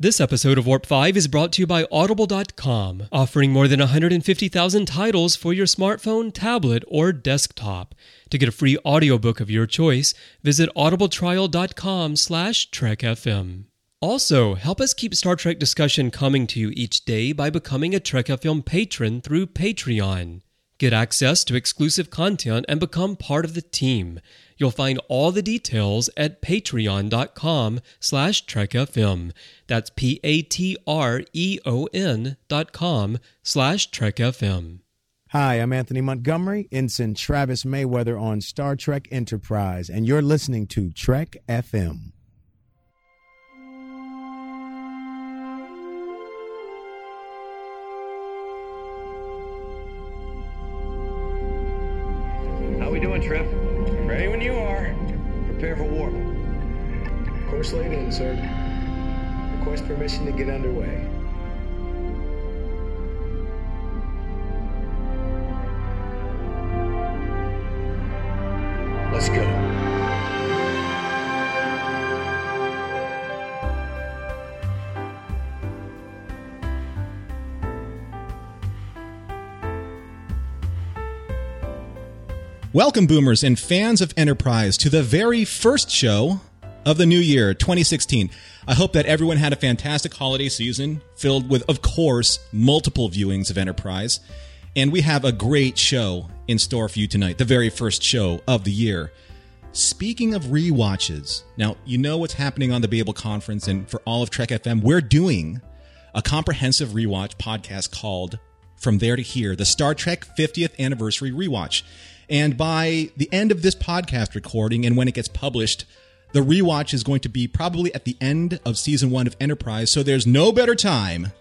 This episode of Warp 5 is brought to you by Audible.com, offering more than 150,000 titles for your smartphone, tablet, or desktop. To get a free audiobook of your choice, visit audibletrial.com slash trekfm. Also, help us keep Star Trek discussion coming to you each day by becoming a Trek FM patron through Patreon. Get access to exclusive content and become part of the team. You'll find all the details at patreon.com slash trekfm. That's P-A-T-R-E-O-N dot com slash trekfm. Hi, I'm Anthony Montgomery, Ensign Travis Mayweather on Star Trek Enterprise, and you're listening to Trek FM. Doing, Trip? Ready when you are. Prepare for warp. Course laid in, sir. Request permission to get underway. Let's go. Welcome, boomers and fans of Enterprise, to the very first show of the new year, 2016. I hope that everyone had a fantastic holiday season filled with, of course, multiple viewings of Enterprise. And we have a great show in store for you tonight, the very first show of the year. Speaking of rewatches, now you know what's happening on the Babel Conference, and for all of Trek FM, we're doing a comprehensive rewatch podcast called From There to Here, the Star Trek 50th Anniversary Rewatch. And by the end of this podcast recording, and when it gets published, the rewatch is going to be probably at the end of season one of Enterprise. So there's no better time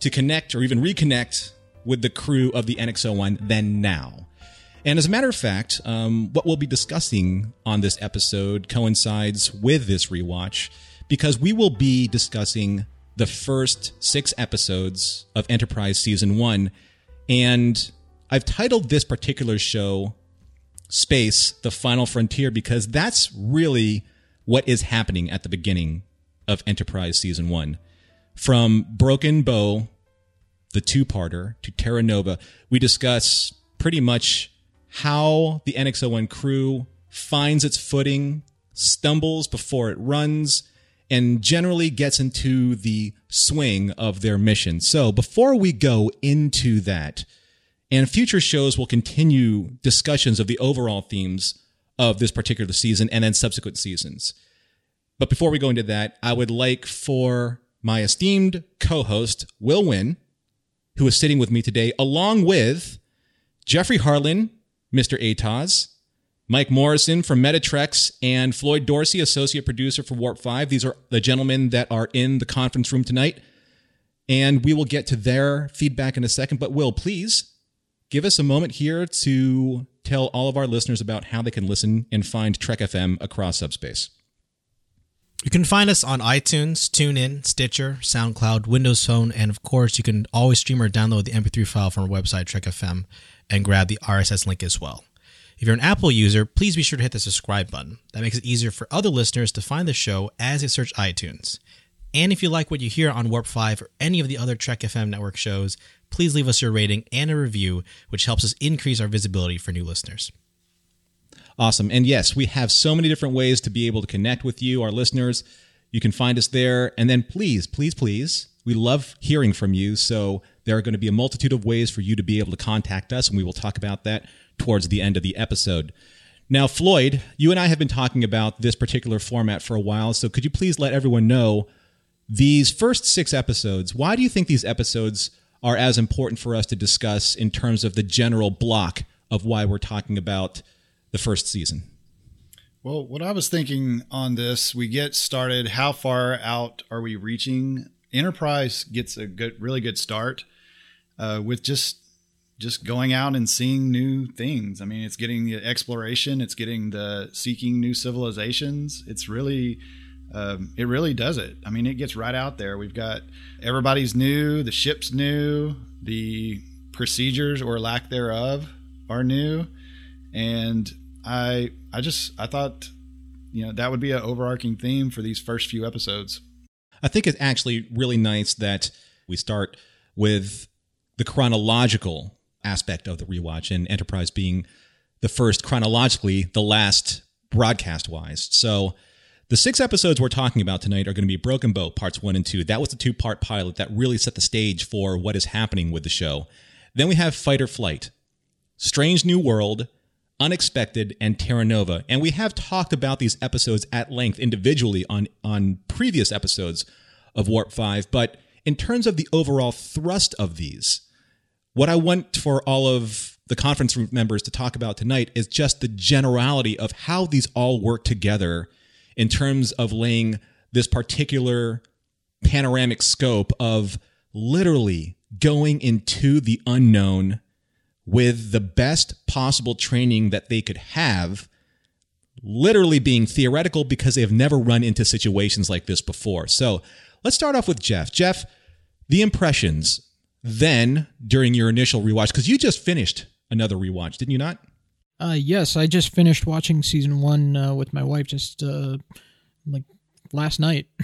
to connect or even reconnect with the crew of the NX01 than now. And as a matter of fact, um, what we'll be discussing on this episode coincides with this rewatch because we will be discussing the first six episodes of Enterprise Season 1. And I've titled this particular show Space, the Final Frontier, because that's really what is happening at the beginning of Enterprise Season 1. From Broken Bow, the two parter, to Terra Nova, we discuss pretty much how the NX01 crew finds its footing, stumbles before it runs, and generally gets into the swing of their mission. So before we go into that, and future shows will continue discussions of the overall themes of this particular season and then subsequent seasons. But before we go into that, I would like for my esteemed co host, Will Nguyen, who is sitting with me today, along with Jeffrey Harlan, Mr. Atoz, Mike Morrison from Meta Treks, and Floyd Dorsey, associate producer for Warp 5. These are the gentlemen that are in the conference room tonight. And we will get to their feedback in a second. But, Will, please give us a moment here to tell all of our listeners about how they can listen and find Trek FM across subspace. You can find us on iTunes, TuneIn, Stitcher, SoundCloud, Windows Phone, and of course, you can always stream or download the MP3 file from our website, Trek FM, and grab the RSS link as well. If you're an Apple user, please be sure to hit the subscribe button. That makes it easier for other listeners to find the show as they search iTunes. And if you like what you hear on Warp 5 or any of the other Trek FM network shows, please leave us your rating and a review, which helps us increase our visibility for new listeners. Awesome. And yes, we have so many different ways to be able to connect with you, our listeners. You can find us there. And then please, please, please, we love hearing from you. So there are going to be a multitude of ways for you to be able to contact us, and we will talk about that towards the end of the episode. Now, Floyd, you and I have been talking about this particular format for a while. So could you please let everyone know these first six episodes? Why do you think these episodes are as important for us to discuss in terms of the general block of why we're talking about the first season? Well, what I was thinking on this, we get started. How far out are we reaching? Enterprise gets a good, really good start uh, with just just going out and seeing new things. I mean, it's getting the exploration, it's getting the seeking new civilizations. It's really, um, it really does it. I mean, it gets right out there. We've got everybody's new, the ship's new, the procedures or lack thereof are new, and I I just I thought you know that would be an overarching theme for these first few episodes. I think it's actually really nice that we start with the chronological aspect of the rewatch and Enterprise being the first chronologically, the last broadcast wise. So the six episodes we're talking about tonight are going to be Broken Bow parts one and two. That was the two part pilot that really set the stage for what is happening with the show. Then we have Fight or Flight, Strange New World, Unexpected, and Terra Nova. And we have talked about these episodes at length individually on, on previous episodes of Warp 5. But in terms of the overall thrust of these, what I want for all of the conference room members to talk about tonight is just the generality of how these all work together in terms of laying this particular panoramic scope of literally going into the unknown with the best possible training that they could have, literally being theoretical because they have never run into situations like this before. So let's start off with Jeff. Jeff, the impressions then during your initial rewatch, because you just finished another rewatch, didn't you not? Uh, yes, I just finished watching season one uh, with my wife just uh, like last night.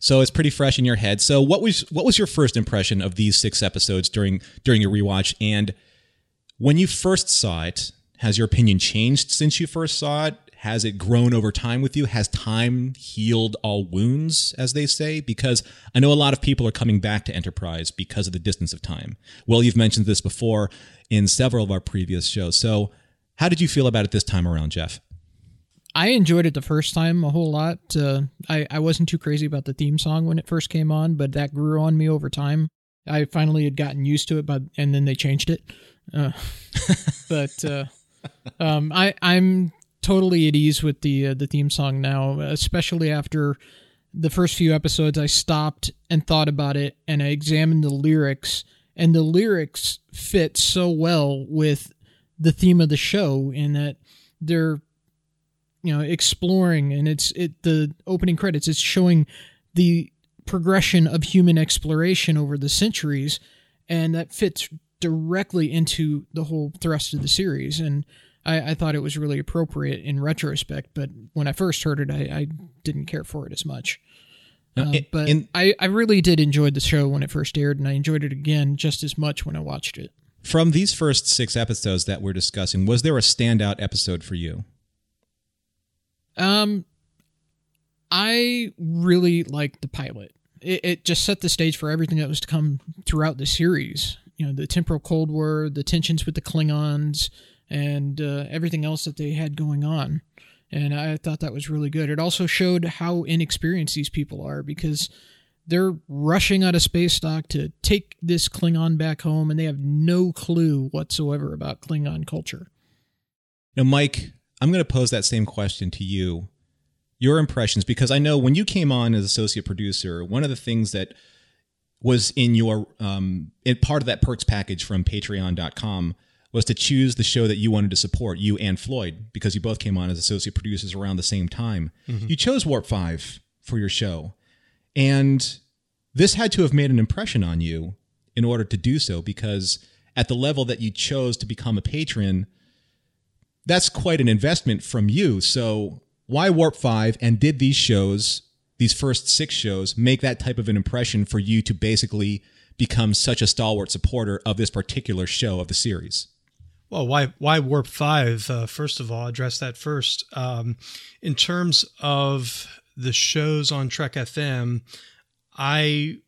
So it's pretty fresh in your head. So what was what was your first impression of these six episodes during during your rewatch? And when you first saw it, has your opinion changed since you first saw it? Has it grown over time with you? Has time healed all wounds, as they say? Because I know a lot of people are coming back to Enterprise because of the distance of time. Well, you've mentioned this before in several of our previous shows. So, how did you feel about it this time around, Jeff? I enjoyed it the first time a whole lot. Uh, I, I wasn't too crazy about the theme song when it first came on, but that grew on me over time. I finally had gotten used to it, but and then they changed it. Uh, but uh, um, I I'm totally at ease with the uh, the theme song now, especially after the first few episodes. I stopped and thought about it, and I examined the lyrics, and the lyrics fit so well with the theme of the show in that they're you know exploring and it's it the opening credits it's showing the progression of human exploration over the centuries and that fits directly into the whole thrust of the series. And I, I thought it was really appropriate in retrospect but when I first heard it I, I didn't care for it as much. Uh, in- but in- I, I really did enjoy the show when it first aired and I enjoyed it again just as much when I watched it From these first six episodes that we're discussing, was there a standout episode for you? Um, I really liked the pilot. It, it just set the stage for everything that was to come throughout the series. You know, the temporal Cold War, the tensions with the Klingons, and uh, everything else that they had going on. And I thought that was really good. It also showed how inexperienced these people are because they're rushing out of space dock to take this Klingon back home, and they have no clue whatsoever about Klingon culture. Now, Mike, I'm going to pose that same question to you. Your impressions, because I know when you came on as associate producer, one of the things that was in your um, in part of that perks package from Patreon.com was to choose the show that you wanted to support, you and Floyd, because you both came on as associate producers around the same time. You chose Warp Five for your show, and this had to have made an impression on you in order to do so, because at the level that you chose to become a patron, that's quite an investment from you. So why Warp 5 and did these shows, these first 6 shows make that type of an impression for you to basically become such a stalwart supporter of this particular show of the series? Well, why why warp five? Uh, first of all, address that first. Um, in terms of the shows on Trek FM, I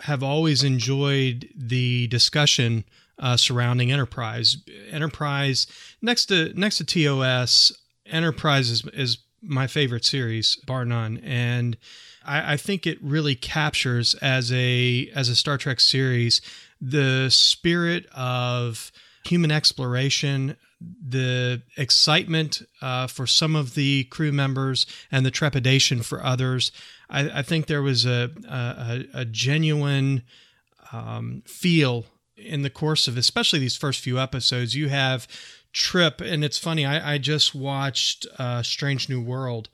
have always enjoyed the discussion uh, surrounding Enterprise. Enterprise next to next to TOS, Enterprise is is my favorite series, bar none, and I, I think it really captures as a as a Star Trek series the spirit of human exploration, the excitement uh, for some of the crew members, and the trepidation for others. I, I think there was a a, a genuine um, feel in the course of especially these first few episodes. You have Trip, and it's funny. I, I just watched uh, Strange New World,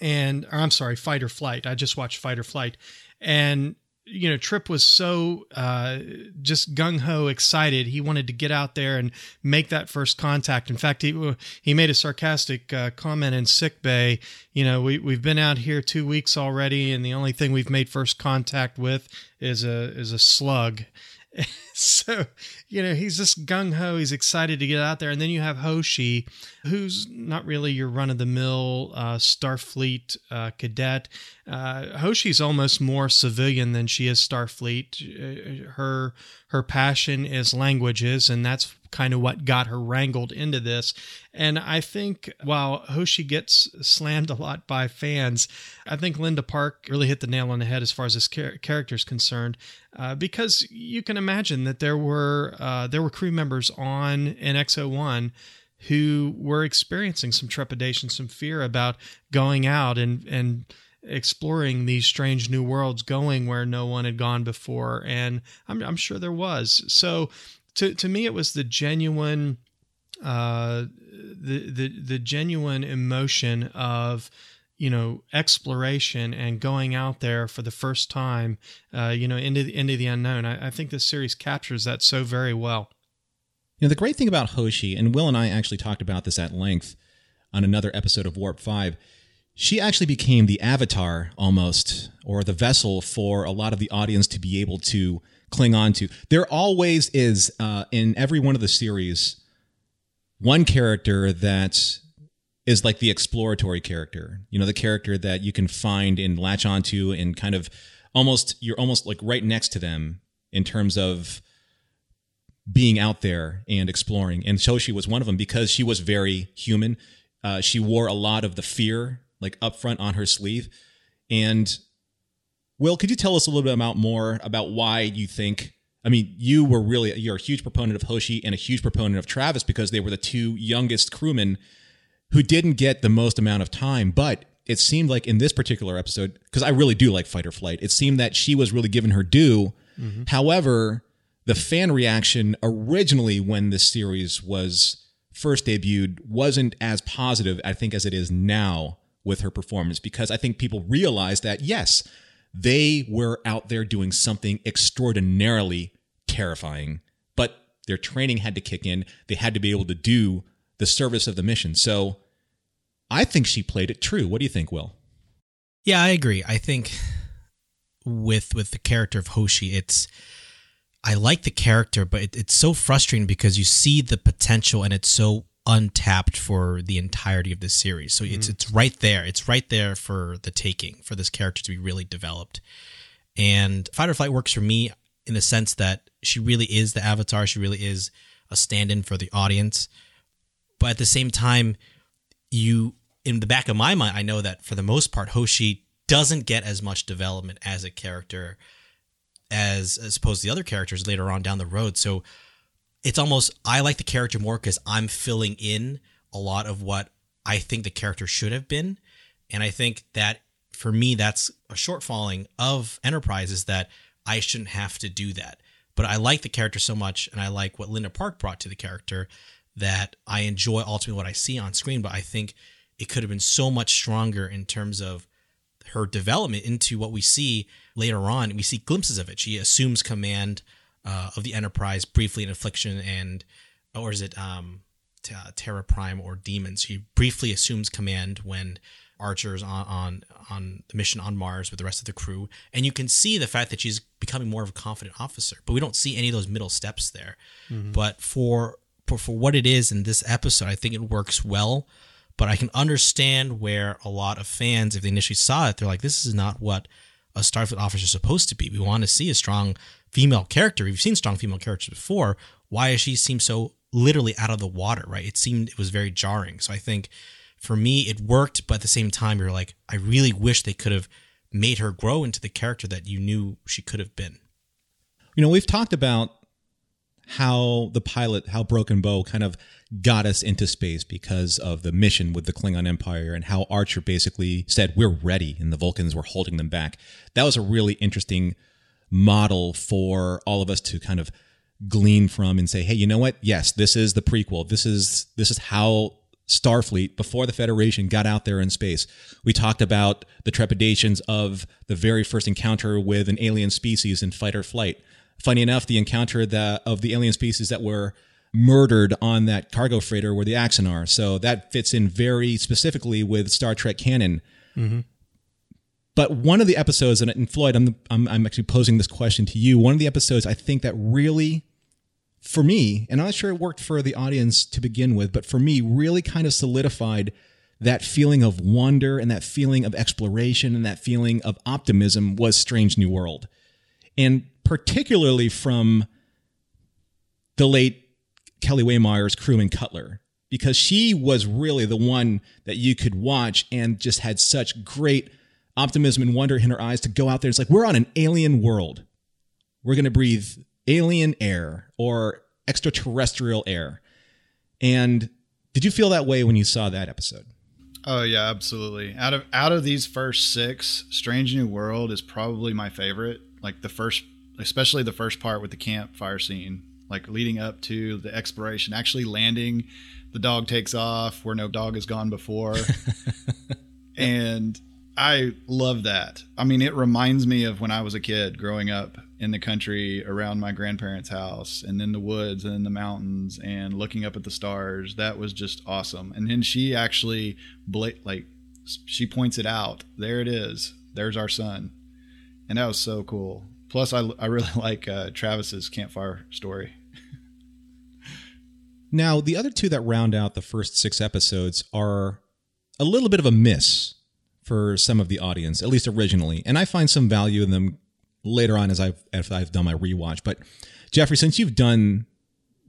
and I'm sorry, Fight or Flight. I just watched Fight or Flight, and you know, Trip was so uh, just gung ho excited. He wanted to get out there and make that first contact. In fact, he he made a sarcastic uh, comment in sick bay. You know, we we've been out here two weeks already, and the only thing we've made first contact with is a is a slug. so, you know, he's just gung ho. He's excited to get out there. And then you have Hoshi, who's not really your run of the mill uh, Starfleet uh, cadet. Uh, Hoshi's almost more civilian than she is Starfleet. Uh, her her passion is languages, and that's kind of what got her wrangled into this. And I think while Hoshi gets slammed a lot by fans, I think Linda Park really hit the nail on the head as far as this char- character is concerned, uh, because you can imagine that there were uh, there were crew members on NX-01 who were experiencing some trepidation, some fear about going out and and exploring these strange new worlds, going where no one had gone before, and I'm, I'm sure there was. So to to me, it was the genuine, uh, the the the genuine emotion of you know exploration and going out there for the first time, uh, you know, into the into the unknown. I, I think this series captures that so very well. You know, the great thing about Hoshi, and Will and I actually talked about this at length on another episode of Warp 5, she actually became the avatar almost, or the vessel for a lot of the audience to be able to cling on to. There always is uh, in every one of the series one character that is like the exploratory character. You know, the character that you can find and latch onto and kind of almost you're almost like right next to them in terms of being out there and exploring. And Hoshi was one of them because she was very human. Uh, she wore a lot of the fear like up front on her sleeve. And Will, could you tell us a little bit about more about why you think? I mean, you were really you're a huge proponent of Hoshi and a huge proponent of Travis because they were the two youngest crewmen who didn't get the most amount of time, but it seemed like in this particular episode, because I really do like Fight or Flight, it seemed that she was really given her due. Mm-hmm. However, the fan reaction originally when this series was first debuted wasn't as positive, I think, as it is now with her performance, because I think people realized that, yes, they were out there doing something extraordinarily terrifying, but their training had to kick in. They had to be able to do the service of the mission. So I think she played it true. What do you think, Will? Yeah, I agree. I think with with the character of Hoshi, it's I like the character, but it, it's so frustrating because you see the potential and it's so untapped for the entirety of this series. So mm-hmm. it's it's right there. It's right there for the taking for this character to be really developed. And Fight or Flight works for me in the sense that she really is the avatar. She really is a stand-in for the audience. But at the same time, you in the back of my mind, I know that for the most part, Hoshi doesn't get as much development as a character as as opposed to the other characters later on down the road. So it's almost I like the character more because I'm filling in a lot of what I think the character should have been, and I think that for me that's a shortfalling of Enterprise is that I shouldn't have to do that. But I like the character so much, and I like what Linda Park brought to the character that I enjoy ultimately what I see on screen. But I think it could have been so much stronger in terms of her development into what we see later on. We see glimpses of it. She assumes command uh, of the Enterprise briefly in Affliction and or is it um, uh, Terra Prime or Demons? She briefly assumes command when Archer's on, on on the mission on Mars with the rest of the crew, and you can see the fact that she's becoming more of a confident officer. But we don't see any of those middle steps there. Mm-hmm. But for, for for what it is in this episode, I think it works well. But I can understand where a lot of fans, if they initially saw it, they're like, "This is not what a Starfleet officer is supposed to be. We want to see a strong female character. We've seen strong female characters before. Why does she seem so literally out of the water, right? It seemed it was very jarring. So I think for me it worked, but at the same time you're like, I really wish they could have made her grow into the character that you knew she could have been. You know, we've talked about how the pilot, how Broken Bow kind of got us into space because of the mission with the Klingon Empire and how Archer basically said, We're ready, and the Vulcans were holding them back. That was a really interesting model for all of us to kind of glean from and say, hey, you know what? Yes, this is the prequel. This is this is how Starfleet before the Federation got out there in space. We talked about the trepidations of the very first encounter with an alien species in fight or flight. Funny enough, the encounter that, of the alien species that were murdered on that cargo freighter were the Axanar. So that fits in very specifically with Star Trek canon. Mm-hmm. But one of the episodes, and, and Floyd, I'm, I'm, I'm actually posing this question to you. One of the episodes I think that really, for me, and I'm not sure it worked for the audience to begin with, but for me, really kind of solidified that feeling of wonder and that feeling of exploration and that feeling of optimism was Strange New World. And particularly from the late Kelly Waymire's crewman Cutler, because she was really the one that you could watch and just had such great optimism and wonder in her eyes to go out there. It's like, we're on an alien world. We're going to breathe alien air or extraterrestrial air. And did you feel that way when you saw that episode? Oh yeah, absolutely. Out of out of these first six, Strange New World is probably my favorite. Like the first, especially the first part with the campfire scene, like leading up to the exploration, actually landing. The dog takes off where no dog has gone before, and I love that. I mean, it reminds me of when I was a kid growing up in the country around my grandparents' house and in the woods and in the mountains and looking up at the stars. That was just awesome. And then she actually, bla- like, she points it out. There it is. There's our sun. And that was so cool. Plus, I, I really like uh, Travis's campfire story. Now, the other two that round out the first six episodes are a little bit of a miss for some of the audience, at least originally. And I find some value in them later on as I've, as I've done my rewatch. But Jeffrey, since you've done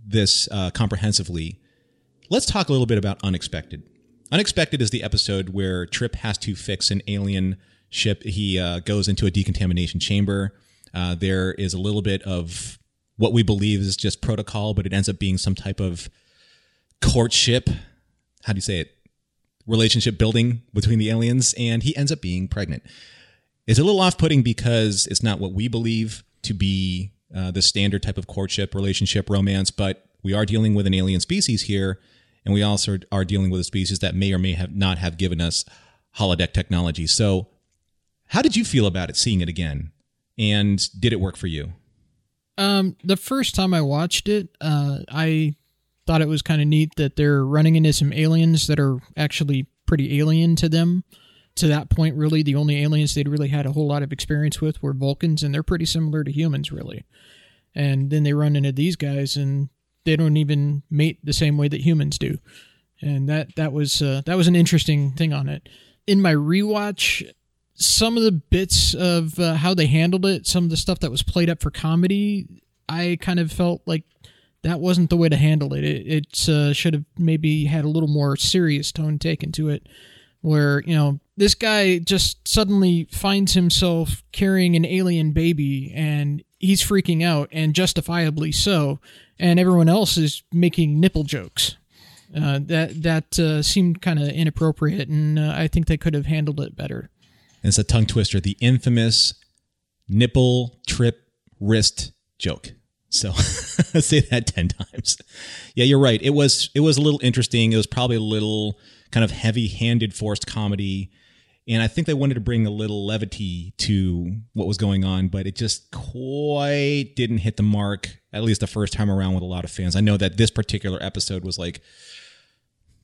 this uh, comprehensively, let's talk a little bit about Unexpected. Unexpected is the episode where Trip has to fix an alien ship. He uh, goes into a decontamination chamber. Uh, there is a little bit of what we believe is just protocol, but it ends up being some type of courtship. How do you say it? Relationship building between the aliens, and he ends up being pregnant. It's a little off putting because it's not what we believe to be uh, the standard type of courtship, relationship, romance, but we are dealing with an alien species here, and we also are dealing with a species that may or may have not have given us holodeck technology. So, how did you feel about it, seeing it again? And did it work for you? Um, the first time I watched it, uh, I thought it was kind of neat that they're running into some aliens that are actually pretty alien to them. To that point, really, the only aliens they'd really had a whole lot of experience with were Vulcans, and they're pretty similar to humans, really. And then they run into these guys, and they don't even mate the same way that humans do. And that that was uh, that was an interesting thing on it. In my rewatch, some of the bits of uh, how they handled it, some of the stuff that was played up for comedy, I kind of felt like that wasn't the way to handle it. It, it uh, should have maybe had a little more serious tone taken to it, where you know this guy just suddenly finds himself carrying an alien baby and he's freaking out and justifiably so, and everyone else is making nipple jokes. Uh, that that uh, seemed kind of inappropriate, and uh, I think they could have handled it better. And it's a tongue twister, the infamous nipple trip wrist joke. So say that 10 times. Yeah, you're right. It was it was a little interesting. It was probably a little kind of heavy-handed forced comedy. And I think they wanted to bring a little levity to what was going on, but it just quite didn't hit the mark, at least the first time around with a lot of fans. I know that this particular episode was like,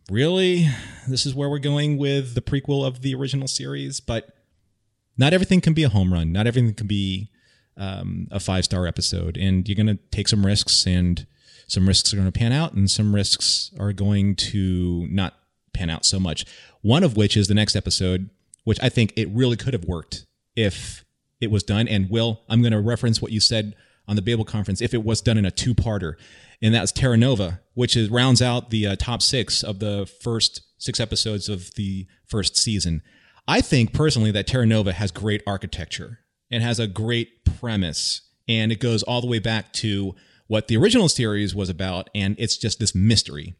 really? This is where we're going with the prequel of the original series? But not everything can be a home run. Not everything can be um, a five star episode. And you're going to take some risks, and some risks are going to pan out, and some risks are going to not pan out so much. One of which is the next episode, which I think it really could have worked if it was done. And Will, I'm going to reference what you said on the Babel conference if it was done in a two parter. And that's Terra Nova, which is rounds out the uh, top six of the first six episodes of the first season. I think personally that Terra Nova has great architecture and has a great premise. And it goes all the way back to what the original series was about. And it's just this mystery.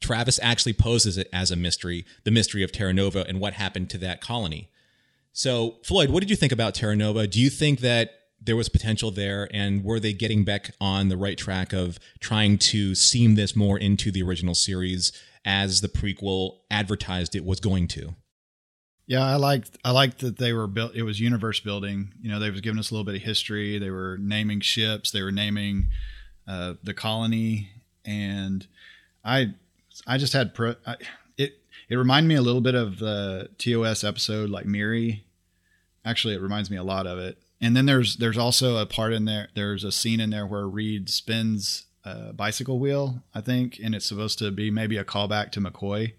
Travis actually poses it as a mystery, the mystery of Terra Nova and what happened to that colony. So, Floyd, what did you think about Terra Nova? Do you think that there was potential there, and were they getting back on the right track of trying to seam this more into the original series as the prequel advertised it was going to. Yeah, I liked I liked that they were built. It was universe building. You know, they was giving us a little bit of history. They were naming ships. They were naming uh, the colony, and I I just had pro. I, it it reminded me a little bit of the TOS episode, like Miri. Actually, it reminds me a lot of it. And then there's there's also a part in there. There's a scene in there where Reed spins a bicycle wheel, I think, and it's supposed to be maybe a callback to McCoy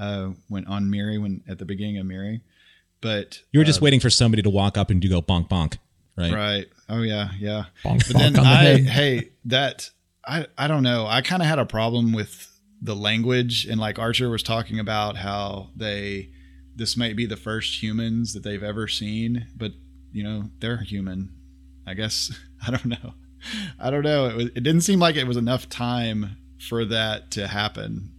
uh, when on Miri when at the beginning of Miri. But You were just uh, waiting for somebody to walk up and do go bonk bonk, right? Right. Oh yeah, yeah. Bonk, but then bonk on the I head. hey, that I I don't know. I kind of had a problem with the language and like Archer was talking about how they this might be the first humans that they've ever seen, but you know, they're human. I guess I don't know. I don't know. It, was, it didn't seem like it was enough time for that to happen.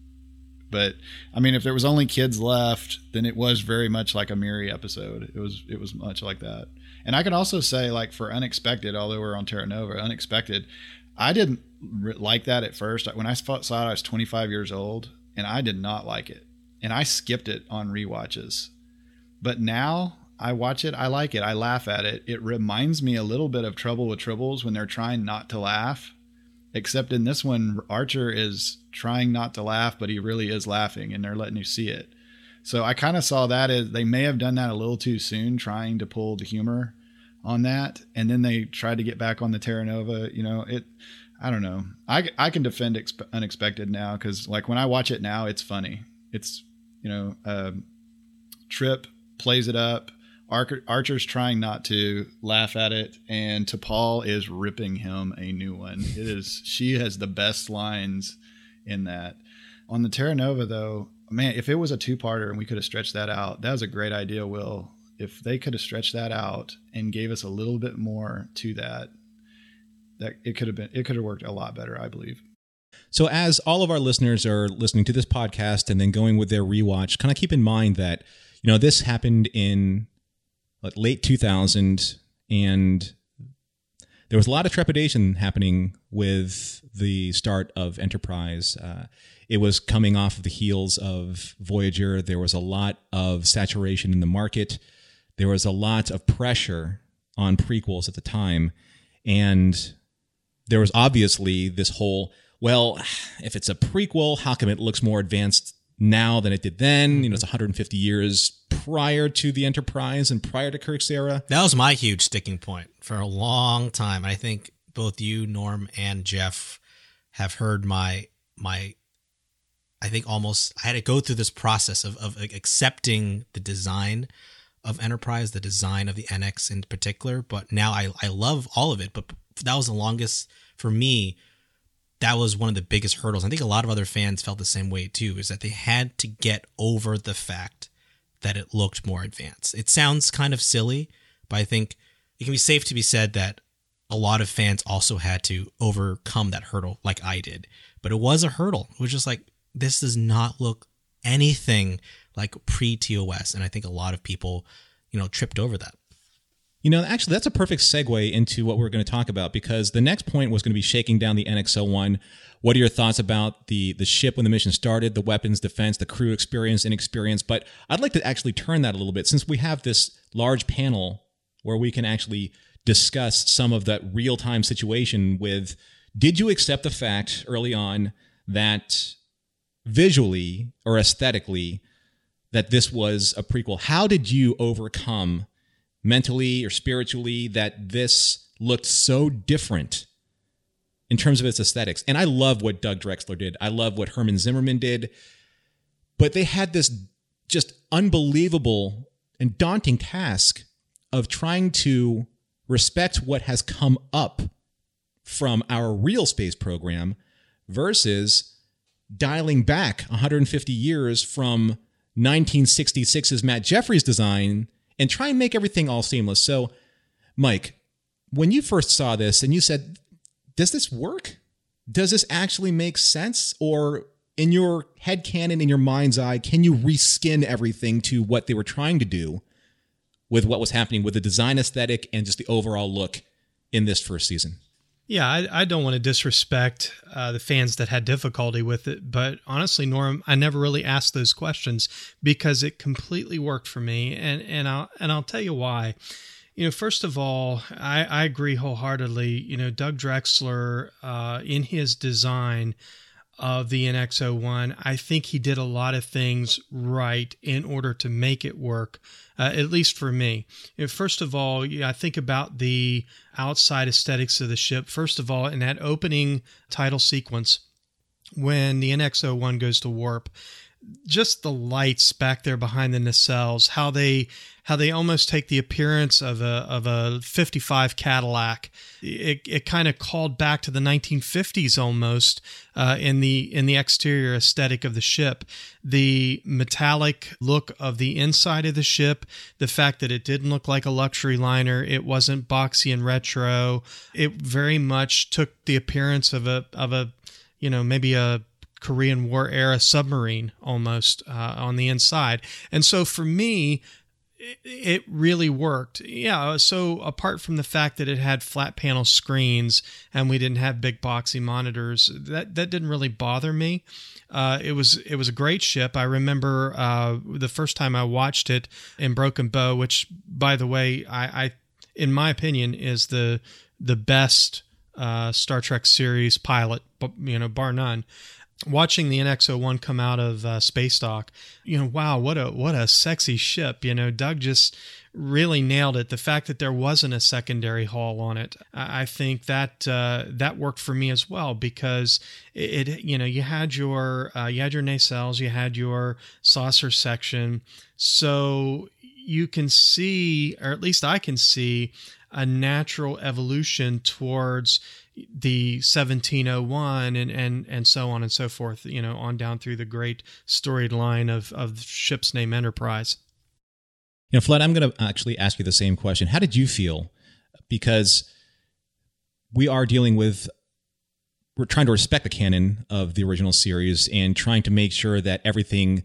But I mean, if there was only kids left, then it was very much like a Miri episode. It was it was much like that. And I can also say, like for Unexpected, although we're on Terra Nova, Unexpected, I didn't like that at first. When I saw it, I was 25 years old, and I did not like it, and I skipped it on rewatches. But now I watch it, I like it, I laugh at it. It reminds me a little bit of Trouble with Tribbles when they're trying not to laugh. Except in this one, Archer is trying not to laugh, but he really is laughing, and they're letting you see it. So I kind of saw that as they may have done that a little too soon, trying to pull the humor on that, and then they tried to get back on the Terra Nova. You know, it. I don't know. I I can defend exp- unexpected now because like when I watch it now, it's funny. It's you know, um, Trip plays it up. Archer, Archer's trying not to laugh at it, and T'Pol is ripping him a new one. It is she has the best lines in that. On the Terra Nova, though, man, if it was a two-parter and we could have stretched that out, that was a great idea, Will. If they could have stretched that out and gave us a little bit more to that, that it could have been it could have worked a lot better, I believe. So, as all of our listeners are listening to this podcast and then going with their rewatch, kind of keep in mind that you know this happened in like, late 2000, and there was a lot of trepidation happening with the start of Enterprise. Uh, it was coming off of the heels of Voyager. There was a lot of saturation in the market. There was a lot of pressure on prequels at the time, and there was obviously this whole well, if it's a prequel, how come it looks more advanced now than it did then? You know, it's mm-hmm. 150 years prior to the Enterprise and prior to Kirk's era. That was my huge sticking point for a long time. And I think both you, Norm, and Jeff have heard my my. I think almost I had to go through this process of of accepting the design of Enterprise, the design of the NX in particular. But now I I love all of it. But that was the longest for me. That was one of the biggest hurdles. I think a lot of other fans felt the same way too. Is that they had to get over the fact that it looked more advanced. It sounds kind of silly, but I think it can be safe to be said that a lot of fans also had to overcome that hurdle like I did. But it was a hurdle. It was just like, this does not look anything like pre TOS. And I think a lot of people, you know, tripped over that. You know, actually, that's a perfect segue into what we're going to talk about because the next point was going to be shaking down the NX-01. What are your thoughts about the the ship when the mission started, the weapons, defense, the crew experience, inexperience? But I'd like to actually turn that a little bit since we have this large panel where we can actually discuss some of that real time situation with did you accept the fact early on that visually or aesthetically that this was a prequel? How did you overcome mentally or spiritually that this looked so different in terms of its aesthetics? And I love what Doug Drexler did. I love what Herman Zimmerman did. But they had this just unbelievable and daunting task of trying to respect what has come up from our real space program versus dialing back 150 years from 1966's Matt Jefferies design and try and make everything all seamless. So, Mike, when you first saw this and you said, Does this work? Does this actually make sense? Or in your head canon, in your mind's eye, can you reskin everything to what they were trying to do with what was happening with the design aesthetic and just the overall look in this first season? Yeah, I, I don't want to disrespect uh, the fans that had difficulty with it, but honestly, Norm, I never really asked those questions because it completely worked for me, and and I'll and I'll tell you why. You know, first of all, I, I agree wholeheartedly. You know, Doug Drexler, uh, in his design of the NX01, I think he did a lot of things right in order to make it work, uh, at least for me. First of all, I think about the outside aesthetics of the ship. First of all, in that opening title sequence, when the NX01 goes to warp, just the lights back there behind the nacelles, how they how they almost take the appearance of a of a 55 Cadillac. It, it kind of called back to the 1950s almost uh, in the in the exterior aesthetic of the ship. The metallic look of the inside of the ship, the fact that it didn't look like a luxury liner, it wasn't boxy and retro. It very much took the appearance of a of a you know maybe a Korean War era submarine almost uh, on the inside. And so for me, it really worked. Yeah. So apart from the fact that it had flat panel screens and we didn't have big boxy monitors, that that didn't really bother me. Uh, it was it was a great ship. I remember uh, the first time I watched it in Broken Bow, which by the way, I, I in my opinion is the the best uh, Star Trek series pilot, you know, bar none watching the NX-01 come out of uh, space dock, you know, wow, what a what a sexy ship. You know, Doug just really nailed it. The fact that there wasn't a secondary hull on it, I think that uh, that worked for me as well because it, it you know, you had your uh, you had your nacelles, you had your saucer section, so you can see, or at least I can see, a natural evolution towards the 1701 and and and so on and so forth you know on down through the great storied line of of ship's name enterprise you know Floyd i'm going to actually ask you the same question how did you feel because we are dealing with we're trying to respect the canon of the original series and trying to make sure that everything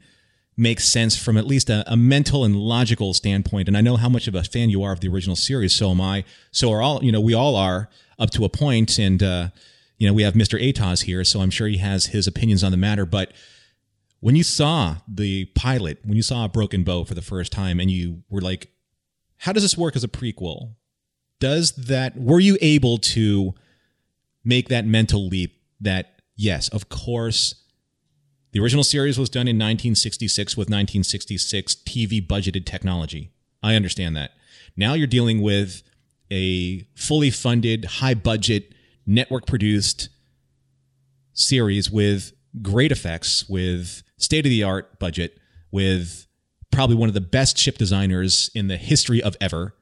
makes sense from at least a, a, mental and logical standpoint. And I know how much of a fan you are of the original series. So am I. So are all, you know, we all are up to a point. And, uh, you know, we have Mr. Atoz here, so I'm sure he has his opinions on the matter. But when you saw the pilot, when you saw Broken Bow for the first time and you were like, how does this work as a prequel? Does that, were you able to make that mental leap that, yes, of course, the original series was done in 1966 with 1966 TV budgeted technology. I understand that. Now you're dealing with a fully funded, high budget, network produced series with great effects, with state of the art budget, with probably one of the best ship designers in the history of ever,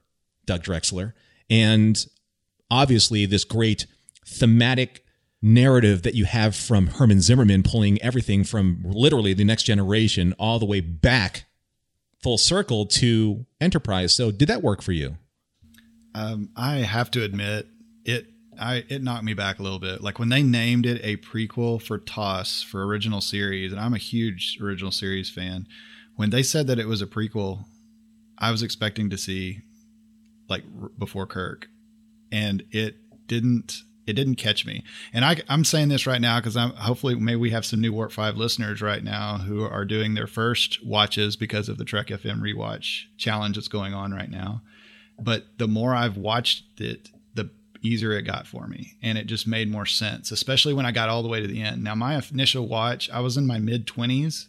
Doug Drexler, and obviously this great thematic narrative that you have from Herman Zimmerman pulling everything from literally the next generation all the way back full circle to Enterprise. So did that work for you? Um, I have to admit it. I it knocked me back a little bit. Like when they named it a prequel for TOS for original series, and I'm a huge original series fan. When they said that it was a prequel, I was expecting to see like r- before Kirk, and it didn't it didn't catch me. And I, I, am saying this right now because I'm hopefully maybe we have some new Warp Five listeners right now who are doing their first watches because of the Trek FM rewatch challenge that's going on right now. But the more I've watched it, the easier it got for me, and it just made more sense, especially when I got all the way to the end. Now my initial watch, I was in my mid 20s.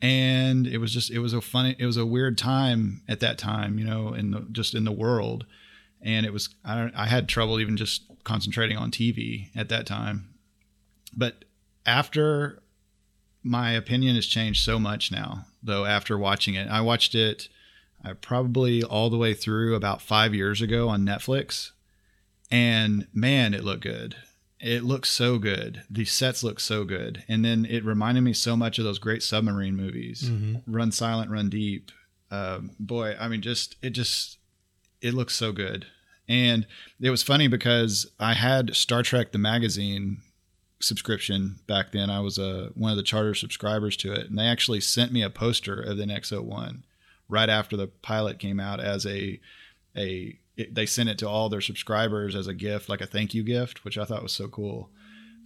And it was just it was a funny it was a weird time at that time, you know, in the just in the world and it was I, I had trouble even just concentrating on TV at that time. But after my opinion has changed so much now, though. After watching it, I watched it I probably all the way through about five years ago on Netflix, and man, it looked good. It looks so good. The sets look so good, and then it reminded me so much of those great submarine movies, mm-hmm. Run Silent, Run Deep. Um, boy, I mean, just it just it looks so good. And it was funny because I had Star Trek the magazine subscription back then. I was a one of the charter subscribers to it, and they actually sent me a poster of the NX-01 right after the pilot came out as a a it, they sent it to all their subscribers as a gift, like a thank you gift, which I thought was so cool.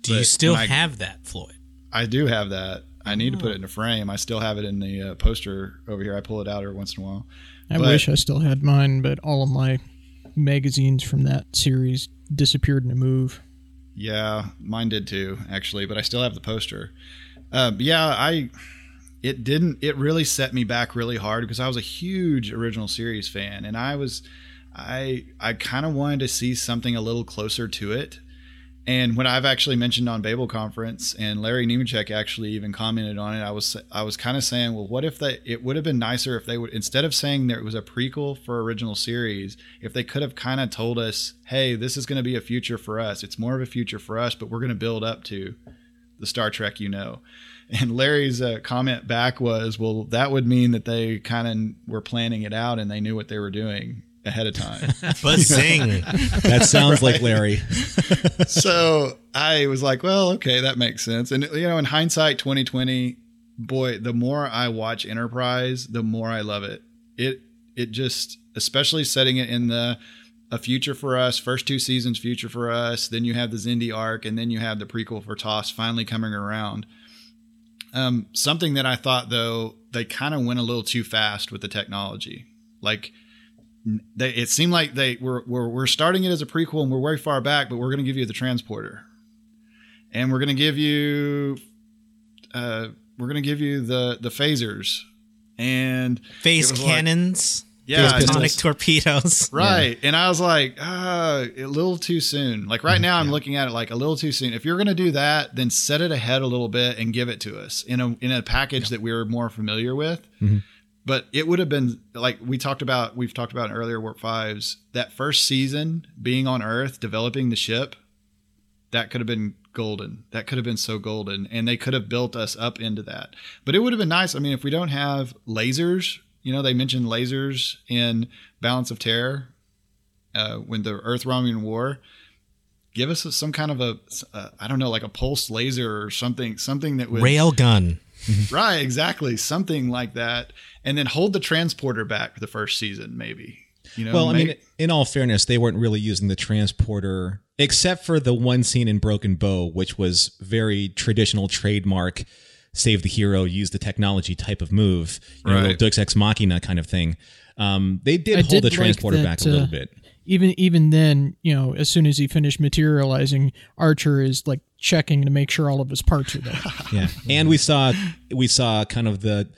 Do you still I- have that, Floyd? I do have that. I need to put it in a frame. I still have it in the uh, poster over here. I pull it out every once in a while. I But- wish I still had mine, but all of my magazines from that series disappeared in a move. Yeah, mine did too, actually, but I still have the poster. Uh, yeah, I it didn't it really set me back really hard because I was a huge original series fan and I was I I kind of wanted to see something a little closer to it. And when I've actually mentioned on Babel conference and Larry Nemecek actually even commented on it, I was I was kind of saying, well, what if they it would have been nicer if they would instead of saying there was a prequel for original series, if they could have kind of told us, hey, this is going to be a future for us. It's more of a future for us, but we're going to build up to the Star Trek you know. And Larry's uh, comment back was, well, that would mean that they kind of were planning it out and they knew what they were doing ahead of time. But sing. That sounds like Larry. so I was like, well, okay, that makes sense. And you know, in hindsight, 2020, boy, the more I watch Enterprise, the more I love it. It it just, especially setting it in the a future for us, first two seasons future for us. Then you have the Xindi arc, and then you have the prequel for TOS finally coming around. Um, something that I thought though they kind of went a little too fast with the technology, like they, it seemed like they were we're, we're starting it as a prequel and we're very far back, but we're going to give you the transporter, and we're going to give you, uh, we're going to give you the the phasers. And Phase was like- cannons. Yeah, Phase it's Atomic just- torpedoes. right. And I was like, ah, a little too soon. Like right now, I'm looking at it like a little too soon. If you're going to do that, then set it ahead a little bit and give it to us in a in a package that we're more familiar with. But it would have been like we talked about. We've talked about in earlier Warp Fives. That first season, being on Earth, developing the ship, that could have been golden. That could have been so golden, and they could have built us up into that. But it would have been nice. I mean, if we don't have lasers, you know, they mentioned lasers in Balance of Terror uh, when the Earth Romulan war. Give us some kind of a, uh, I don't know, like a pulse laser or something, something that would Rail gun. right, exactly, something like that, and then hold the transporter back for the first season, maybe. You know, Well, I make- mean, in all fairness, they weren't really using the transporter except for the one scene in Broken Bow, which was very traditional trademark save the hero, use the technology type of move, you know, Right. little Deus Ex Machina kind of thing. Um, they did I hold did the like transporter that, back a little uh, bit. Even even then, you know, as soon as he finished materializing, Archer is like checking to make sure all of his parts are there. Yeah, and we saw we saw kind of the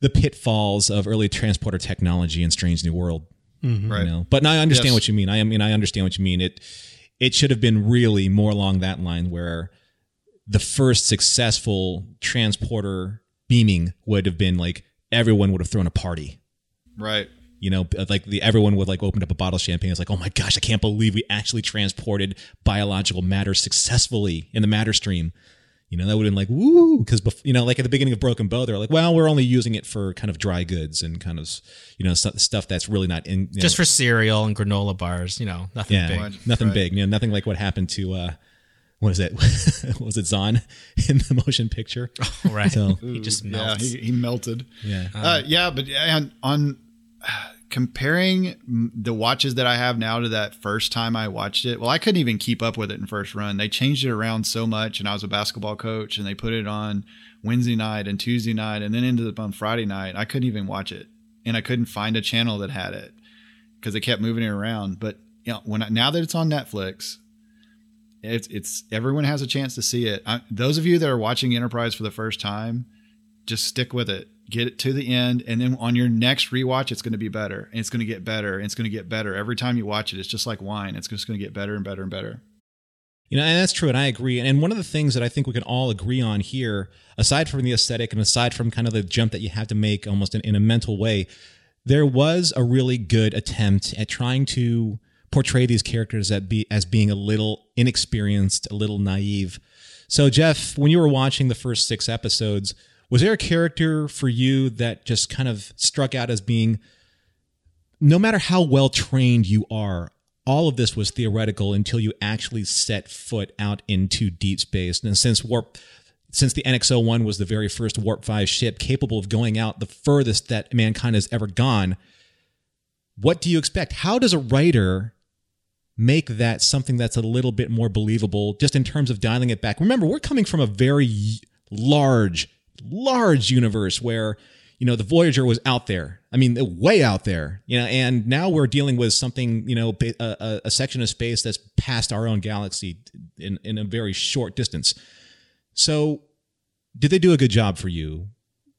the pitfalls of early transporter technology in Strange New World. right. You know, but now I understand Yes. what you mean. I mean, I understand what you mean. It it should have been really more along that line where the first successful transporter beaming would have been like everyone would have thrown a party. right. You know, like the everyone would like opened up a bottle of champagne. It's like, oh my gosh, I can't believe we actually transported biological matter successfully in the matter stream. You know, that would have been like, woo, because you know, like at the beginning of Broken Bow, they're like, well, we're only using it for kind of dry goods and kind of, you know, stu- stuff that's really not in you Just know, for cereal and granola bars. You know, nothing yeah, big. Right. nothing Right. big. You know, nothing like what happened to uh, what is it? what was it Zahn in the motion picture? Oh, Right. So he just Yeah, he, he melted. yeah, Uh, yeah, but on, on comparing the watches that I have now to that first time I watched it, well, I couldn't even keep up with it in first run. They changed it around so much, and I was a basketball coach, and they put it on Wednesday night and Tuesday night, and then ended up on Friday night. I couldn't even watch it, and I couldn't find a channel that had it because they kept moving it around. But you know, when I, now that it's on Netflix, it's it's everyone has a chance to see it. I, those of you that are watching Enterprise for the first time, just stick with it. Get it to the end, and then on your next rewatch, it's going to be better, and it's going to get better, and it's going to get better every time you watch it. It's just like wine; it's just going to get better and better and better. You know, and that's true, and I agree. And one of the things that I think we can all agree on here, aside from the aesthetic and aside from kind of the jump that you have to make almost in, in a mental way, there was a really good attempt at trying to portray these characters at be, as being a little inexperienced, a little naive. So, Jeff, when you were watching the first six episodes, was there a character for you that just kind of struck out as being no matter how well trained you are, all of this was theoretical until you actually set foot out into deep space. And since warp, since the NX-01 was the very first warp five ship capable of going out the furthest that mankind has ever gone, what do you expect? How does a writer make that something that's a little bit more believable just in terms of dialing it back? Remember, we're coming from a very large, large universe where, you know, the Voyager was out there. I mean, way out there, you know, and now we're dealing with something, you know, a, a section of space that's past our own galaxy in, in a very short distance. So, did they do a good job for you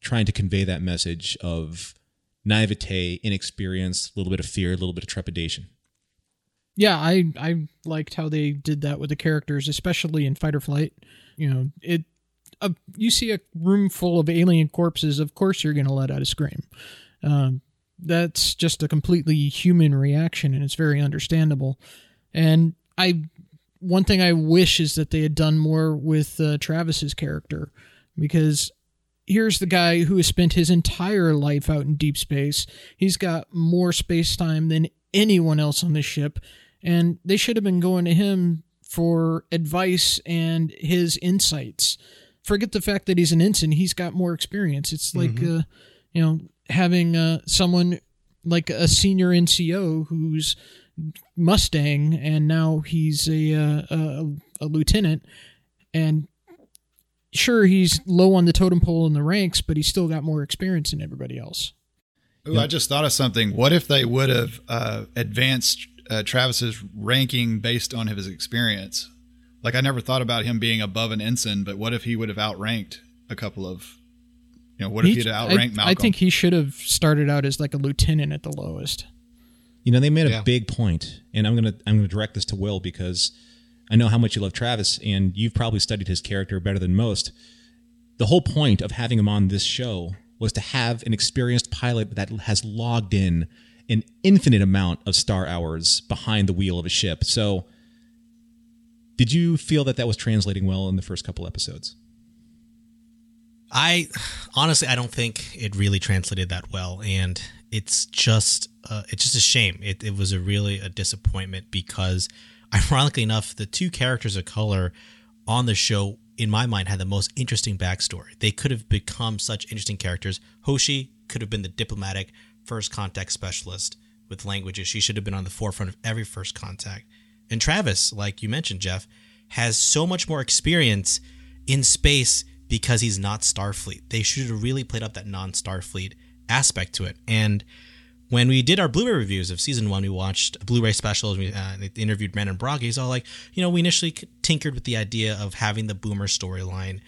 trying to convey that message of naivete, inexperience, a little bit of fear, a little bit of trepidation. Yeah, I I liked how they did that with the characters, especially in Fight or Flight. You know, it uh, you see a room full of alien corpses, of course you're going to let out a scream. Um, that's just a completely human reaction, and it's very understandable. And I, one thing I wish is that they had done more with uh, Travis's character, because here's the guy who has spent his entire life out in deep space. He's got more space time than anyone else on this ship, and they should have been going to him for advice and his insights. Forget the fact that he's an ensign; he's got more experience. It's like, mm-hmm. uh, you know, having uh, someone like a senior NCO who's Mustang, and now he's a, uh, a, a lieutenant, and sure he's low on the totem pole in the ranks, but he's still got more experience than everybody else. Ooh, I just thought of something. What if they would have uh, advanced uh, Travis's ranking based on his experience? Like I never thought about him being above an ensign, but what if he would have outranked a couple of you know, what he, if he'd outranked I, Malcolm? I think he should have started out as like a lieutenant at the lowest. You know, they made a yeah. big point, and I'm gonna I'm gonna direct this to Will because I know how much you love Travis, and you've probably studied his character better than most. The whole point of having him on this show was to have an experienced pilot that has logged in an infinite amount of star hours behind the wheel of a ship. So, did you feel that that was translating well in the first couple episodes? I honestly, I don't think it really translated that well, and it's just, uh, it's just a shame. It, it was a really a disappointment because ironically enough, the two characters of color on the show, in my mind, had the most interesting backstory. They could have become such interesting characters. Hoshi could have been the diplomatic first contact specialist with languages. She should have been on the forefront of every first contact. And Travis, like you mentioned, Jeff, has so much more experience in space because he's not Starfleet. They should have really played up that non Starfleet aspect to it. And when we did our Blu-ray reviews of season one, we watched a Blu-ray specials. We uh, interviewed Brannon Braga. He's all like, you know, we initially tinkered with the idea of having the Boomer storyline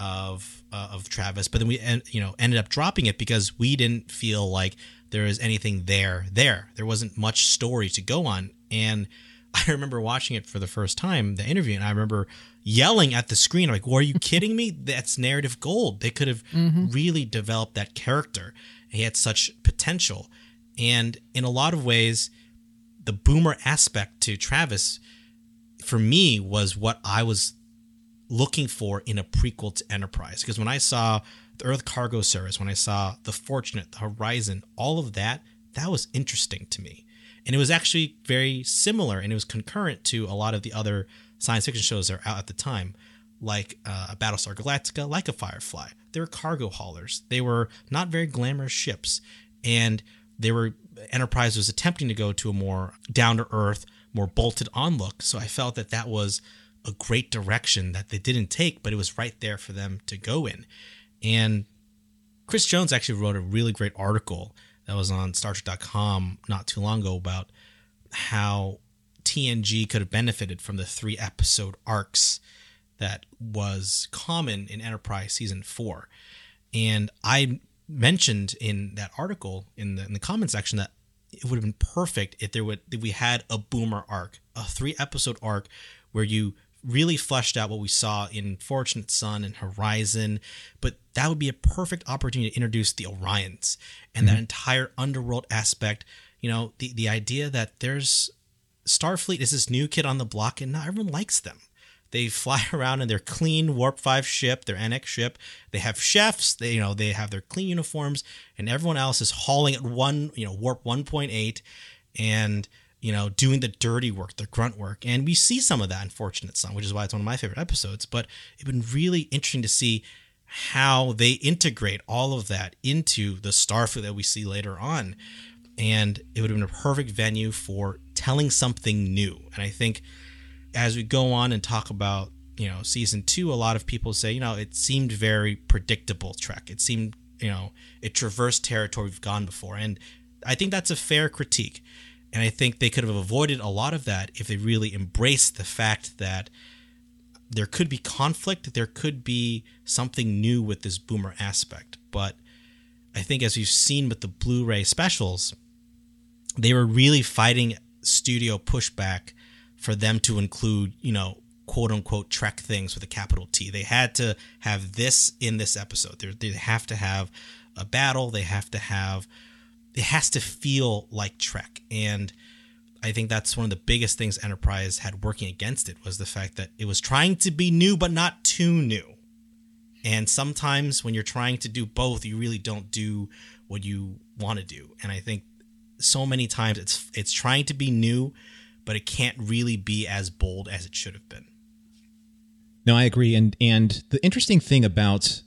of uh, of Travis, but then we you know ended up dropping it because we didn't feel like there was anything there. There, there wasn't much story to go on, and I remember watching it for the first time, the interview, and I remember yelling at the screen like, "Well, "Are you kidding me? That's narrative gold. They could have mm-hmm. really developed that character. He had such potential." And in a lot of ways, the boomer aspect to Travis, for me, was what I was looking for in a prequel to Enterprise. Because when I saw the Earth Cargo Service, when I saw The Fortunate, The Horizon, all of that, that was interesting to me. And it was actually very similar and it was concurrent to a lot of the other science fiction shows that are out at the time, like uh, Battlestar Galactica, like a Firefly. They were cargo haulers. They were not very glamorous ships. And they were Enterprise was attempting to go to a more down to earth, more bolted on look. So I felt that that was a great direction that they didn't take, but it was right there for them to go in. And Chris Jones actually wrote a really great article that was on star StarTrek.com not too long ago about how TNG could have benefited from the three episode arcs that was common in Enterprise season four. And I mentioned in that article in the in the comment section that it would have been perfect if there would if we had a boomer arc, a three episode arc where you really fleshed out what we saw in Fortunate Son and Horizon, but that would be a perfect opportunity to introduce the Orions and mm-hmm. that entire underworld aspect. You know, the the idea that there's Starfleet is this new kid on the block and not everyone likes them. They fly around in their clean Warp 5 ship, their NX ship. They have chefs, they you know, they have their clean uniforms and everyone else is hauling at one, you know, Warp 1.8 and you know, doing the dirty work, the grunt work. And we see some of that in Fortunate Son, which is why it's one of my favorite episodes. But it's been really interesting to see how they integrate all of that into the Starfleet that we see later on. and it would have been a perfect venue for telling something new. And I think as we go on and talk about you know season two, a lot of people say you know it seemed very predictable. Trek. It seemed you know it traversed territory we've gone before, and I think that's a fair critique. And I think they could have avoided a lot of that if they really embraced the fact that there could be conflict, there could be something new with this boomer aspect. But I think as we've seen with the Blu-ray specials, they were really fighting studio pushback for them to include, you know, quote unquote Trek things with a capital T. They had to have this in this episode. They're, they have to have a battle. They have to have, it has to feel like Trek. And I think that's one of the biggest things Enterprise had working against it was the fact that it was trying to be new, but not too new. And sometimes when you're trying to do both, you really don't do what you want to do. And I think so many times it's it's trying to be new, but it can't really be as bold as it should have been. No, I agree. And and the interesting thing about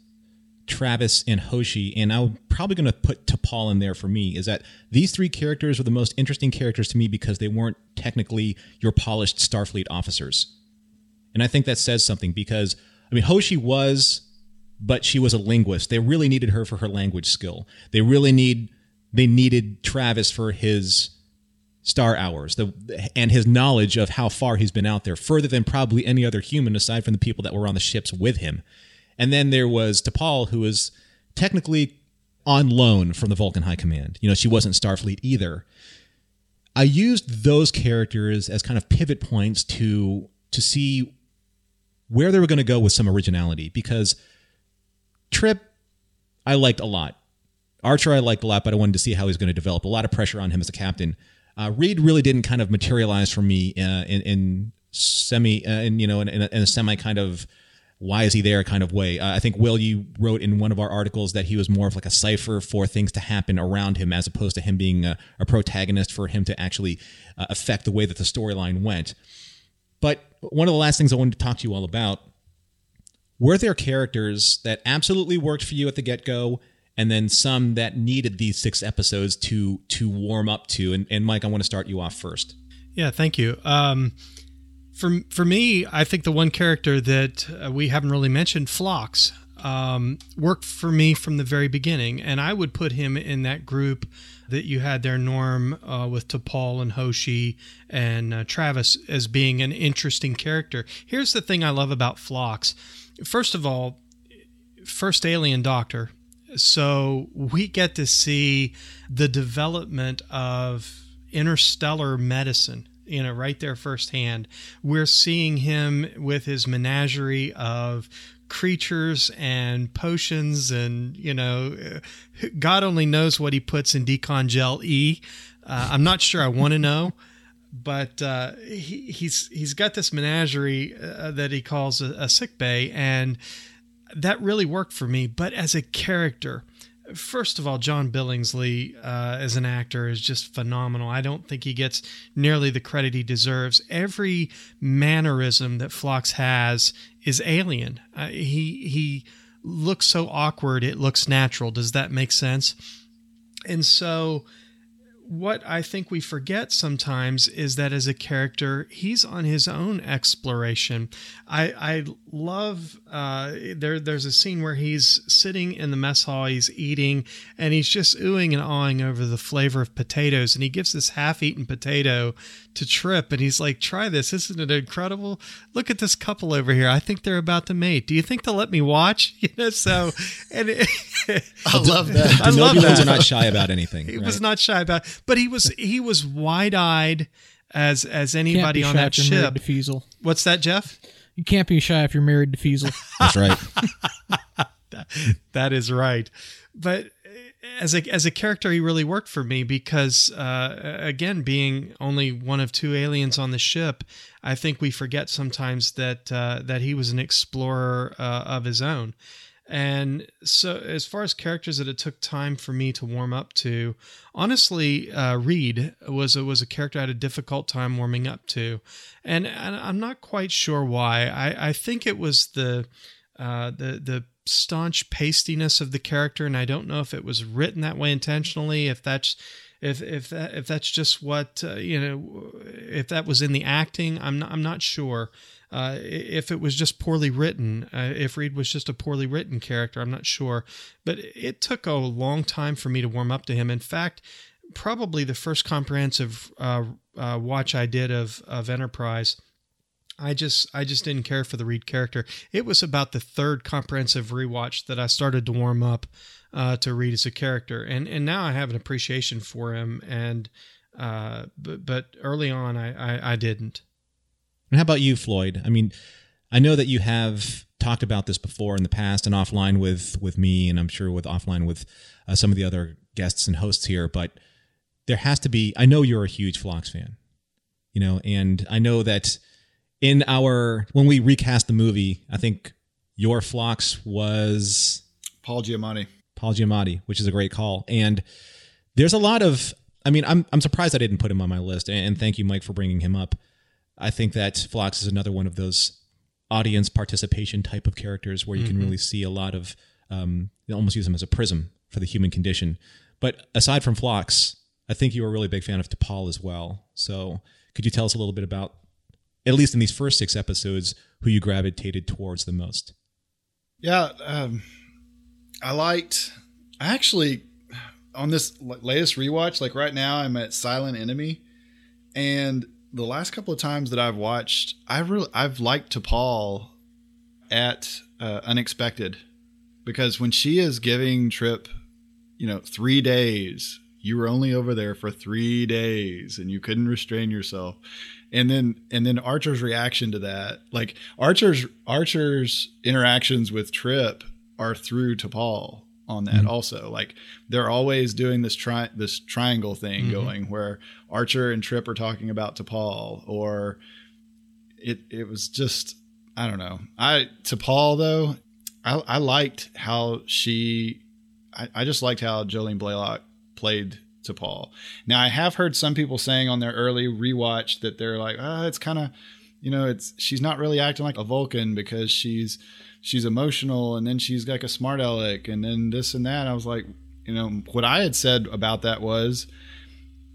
Travis and Hoshi, and I'm probably going to put T'Pol in there for me, is that these three characters were the most interesting characters to me because they weren't technically your polished Starfleet officers. And I think that says something because, I mean, Hoshi was, but she was a linguist. They really needed her for her language skill. They really need, they needed Travis for his star hours the, and his knowledge of how far he's been out there, further than probably any other human aside from the people that were on the ships with him. And then there was T'Pol, who was technically on loan from the Vulcan High Command. You know, she wasn't Starfleet either. I used those characters as kind of pivot points to to see where they were going to go with some originality because Trip I liked a lot. Archer I liked a lot, but I wanted to see how he's going to develop. A lot of pressure on him as a captain. Uh, Reed really didn't kind of materialize for me uh, in, in semi, uh, you know, in, in, a, in a semi kind of why is he there kind of way. Uh, I think Will, you wrote in one of our articles that he was more of like a cipher for things to happen around him, as opposed to him being a, a protagonist for him to actually uh, affect the way that the storyline went. But one of the last things I wanted to talk to you all about were there characters that absolutely worked for you at the get go, and then some that needed these six episodes to to warm up to. And, and Mike, I want to start you off first. Yeah, thank you. Um, for for me, I think the one character that uh, we haven't really mentioned, Phlox, um, worked for me from the very beginning, and I would put him in that group that you had there, Norm, uh, with T'Pol and Hoshi and uh, Travis as being an interesting character. Here's the thing I love about Phlox. First of all, first alien doctor. So we get to see the development of interstellar medicine you know, right there firsthand. We're seeing him with his menagerie of creatures and potions, and you know, God only knows what he puts in Decon Gel E. Uh, I'm not sure. I want to know, but uh, he, he's he's got this menagerie uh, that he calls a, a sick bay, and that really worked for me. But as a character, first of all, John Billingsley uh, as an actor is just phenomenal. I don't think he gets nearly the credit he deserves. Every mannerism that Phlox has is alien. Uh, he he looks so awkward; it looks natural. Does that make sense? And so what I think we forget sometimes is that as a character, he's on his own exploration. I, I love uh, there. There's a scene where he's sitting in the mess hall, he's eating, and he's just oohing and awing over the flavor of potatoes. And he gives this half-eaten potato to Trip, and he's like, "Try this! Isn't it incredible? Look at this couple over here. I think they're about to mate. Do you think they'll let me watch?" You know. So, and it, I love that. I love that. are not shy about anything. He right? was not shy about, but he was he was wide eyed as as anybody Can't be on shy that if ship. to Feezal. What's that, Jeff? You can't be shy if you're married to Feezal. That's right. that is right. But as a as a character, he really worked for me because, uh, again, being only one of two aliens on the ship, I think we forget sometimes that uh, that he was an explorer uh, of his own. And so, as far as characters that it took time for me to warm up to, honestly, uh, Reed was a, was a character I had a difficult time warming up to, and, and I'm not quite sure why. I, I think it was the uh, the the staunch pastiness of the character, and I don't know if it was written that way intentionally. If that's if if that if that's just what uh, you know, if that was in the acting, I'm not I'm not sure. Uh, if it was just poorly written, uh, if Reed was just a poorly written character, I'm not sure. But it took a long time for me to warm up to him. In fact, probably the first comprehensive uh, uh, watch I did of of Enterprise. I just I just didn't care for the Reed character. It was about the third comprehensive rewatch that I started to warm up uh, to Reed as a character, and and now I have an appreciation for him. And uh, but but early on, I, I I didn't. And how about you, Floyd? I mean, I know that you have talked about this before in the past and offline with with me, and I'm sure with offline with uh, some of the other guests and hosts here. But there has to be. I know you're a huge Phlox fan, you know, and I know that in our when we recast the movie, I think your Phlox was Paul Giamatti. Paul Giamatti, which is a great call. And there's a lot of. I mean, I'm I'm surprised I didn't put him on my list, and thank you, Mike, for bringing him up. I think that Phlox is another one of those audience participation type of characters where you can Mhm. really see a lot of um, you almost use them as a prism for the human condition. But aside from Phlox, I think you were a really big fan of T'Pol as well. So could you tell us a little bit about, at least in these first six episodes, who you gravitated towards the most? Yeah, um, I liked. I actually on this latest rewatch, like right now, I'm at Silent Enemy, and the last couple of times that I've watched, I really I've liked T'Pol at uh, Unexpected because when she is giving Trip, you know, three days, you were only over there for three days, and you couldn't restrain yourself. And then and then Archer's reaction to that, like Archer's Archer's interactions with Trip are through T'Pol on that also. Like they're always doing this tri- this triangle thing Mhm. going where Archer and Trip are talking about T'Pol or it it was just I don't know. I T'Pol though, I I liked how she I, I just liked how Jolene Blalock played T'Pol. Now I have heard some people saying on their early rewatch that they're like, ah, it's kind of you know, it's she's not really acting like a Vulcan because she's she's emotional and then she's like a smart aleck and then this and that. I was like, you know, what I had said about that was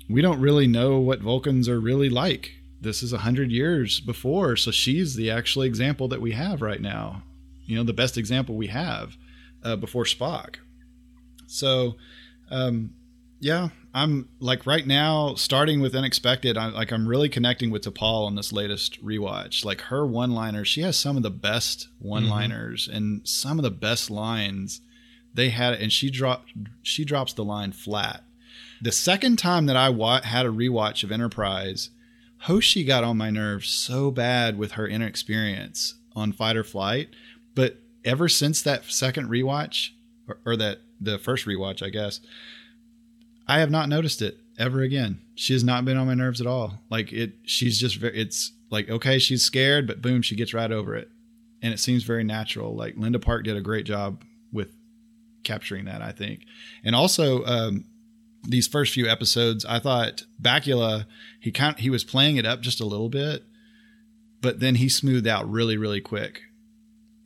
we don't really know what Vulcans are really like. This is a hundred years before, so she's the actual example that we have right now. You know, the best example we have uh, before Spock. So, um, yeah, I'm like right now starting with unexpected. I'm like I'm really connecting with T'Pol on this latest rewatch. Like her one-liners, she has some of the best mm-hmm. one-liners and some of the best lines they had, and she dropped she drops the line flat. The second time that I wa- had a rewatch of Enterprise, Hoshi got on my nerves so bad with her inexperience on fight or flight. But ever since that second rewatch, or, or that the first rewatch, I guess, I have not noticed it ever again. She has not been on my nerves at all. Like it, she's just very. It's like okay, she's scared, but boom, she gets right over it, and it seems very natural. Like Linda Park did a great job with capturing that, I think, and also. um these first few episodes, I thought Bakula he kind he was playing it up just a little bit, but then he smoothed out really really quick,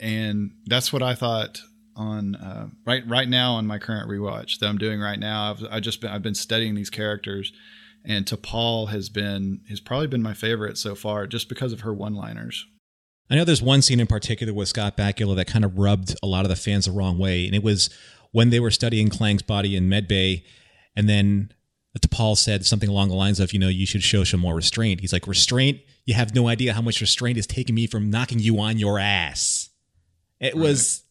and that's what I thought on uh, right right now on my current rewatch that I'm doing right now. I've I just been I've been studying these characters, and T'Pol has been has probably been my favorite so far just because of her one liners. I know there's one scene in particular with Scott Bakula that kind of rubbed a lot of the fans the wrong way, and it was when they were studying Klaang's body in Medbay, and then T'Pol said something along the lines of, you know, you should show some more restraint. He's like, restraint? You have no idea how much restraint is taking me from knocking you on your ass. It was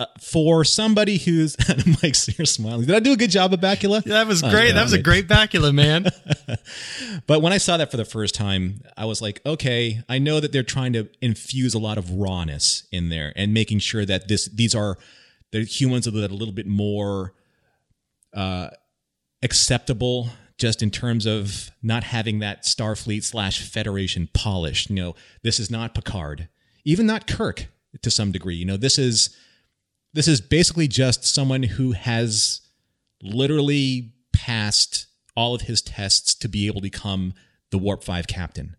uh, for somebody who's Mike's you're smiling. Did I do a good job of Bakula? Yeah, that was Oh, great. that was a great Bakula, man. But when I saw that for the first time, I was like, okay, I know that they're trying to infuse a lot of rawness in there and making sure that this these are the humans that are a little bit more uh, acceptable just in terms of not having that Starfleet slash Federation polish. You know, this is not Picard, even not Kirk to some degree. You know, this is this is basically just someone who has literally passed all of his tests to be able to become the Warp Five captain.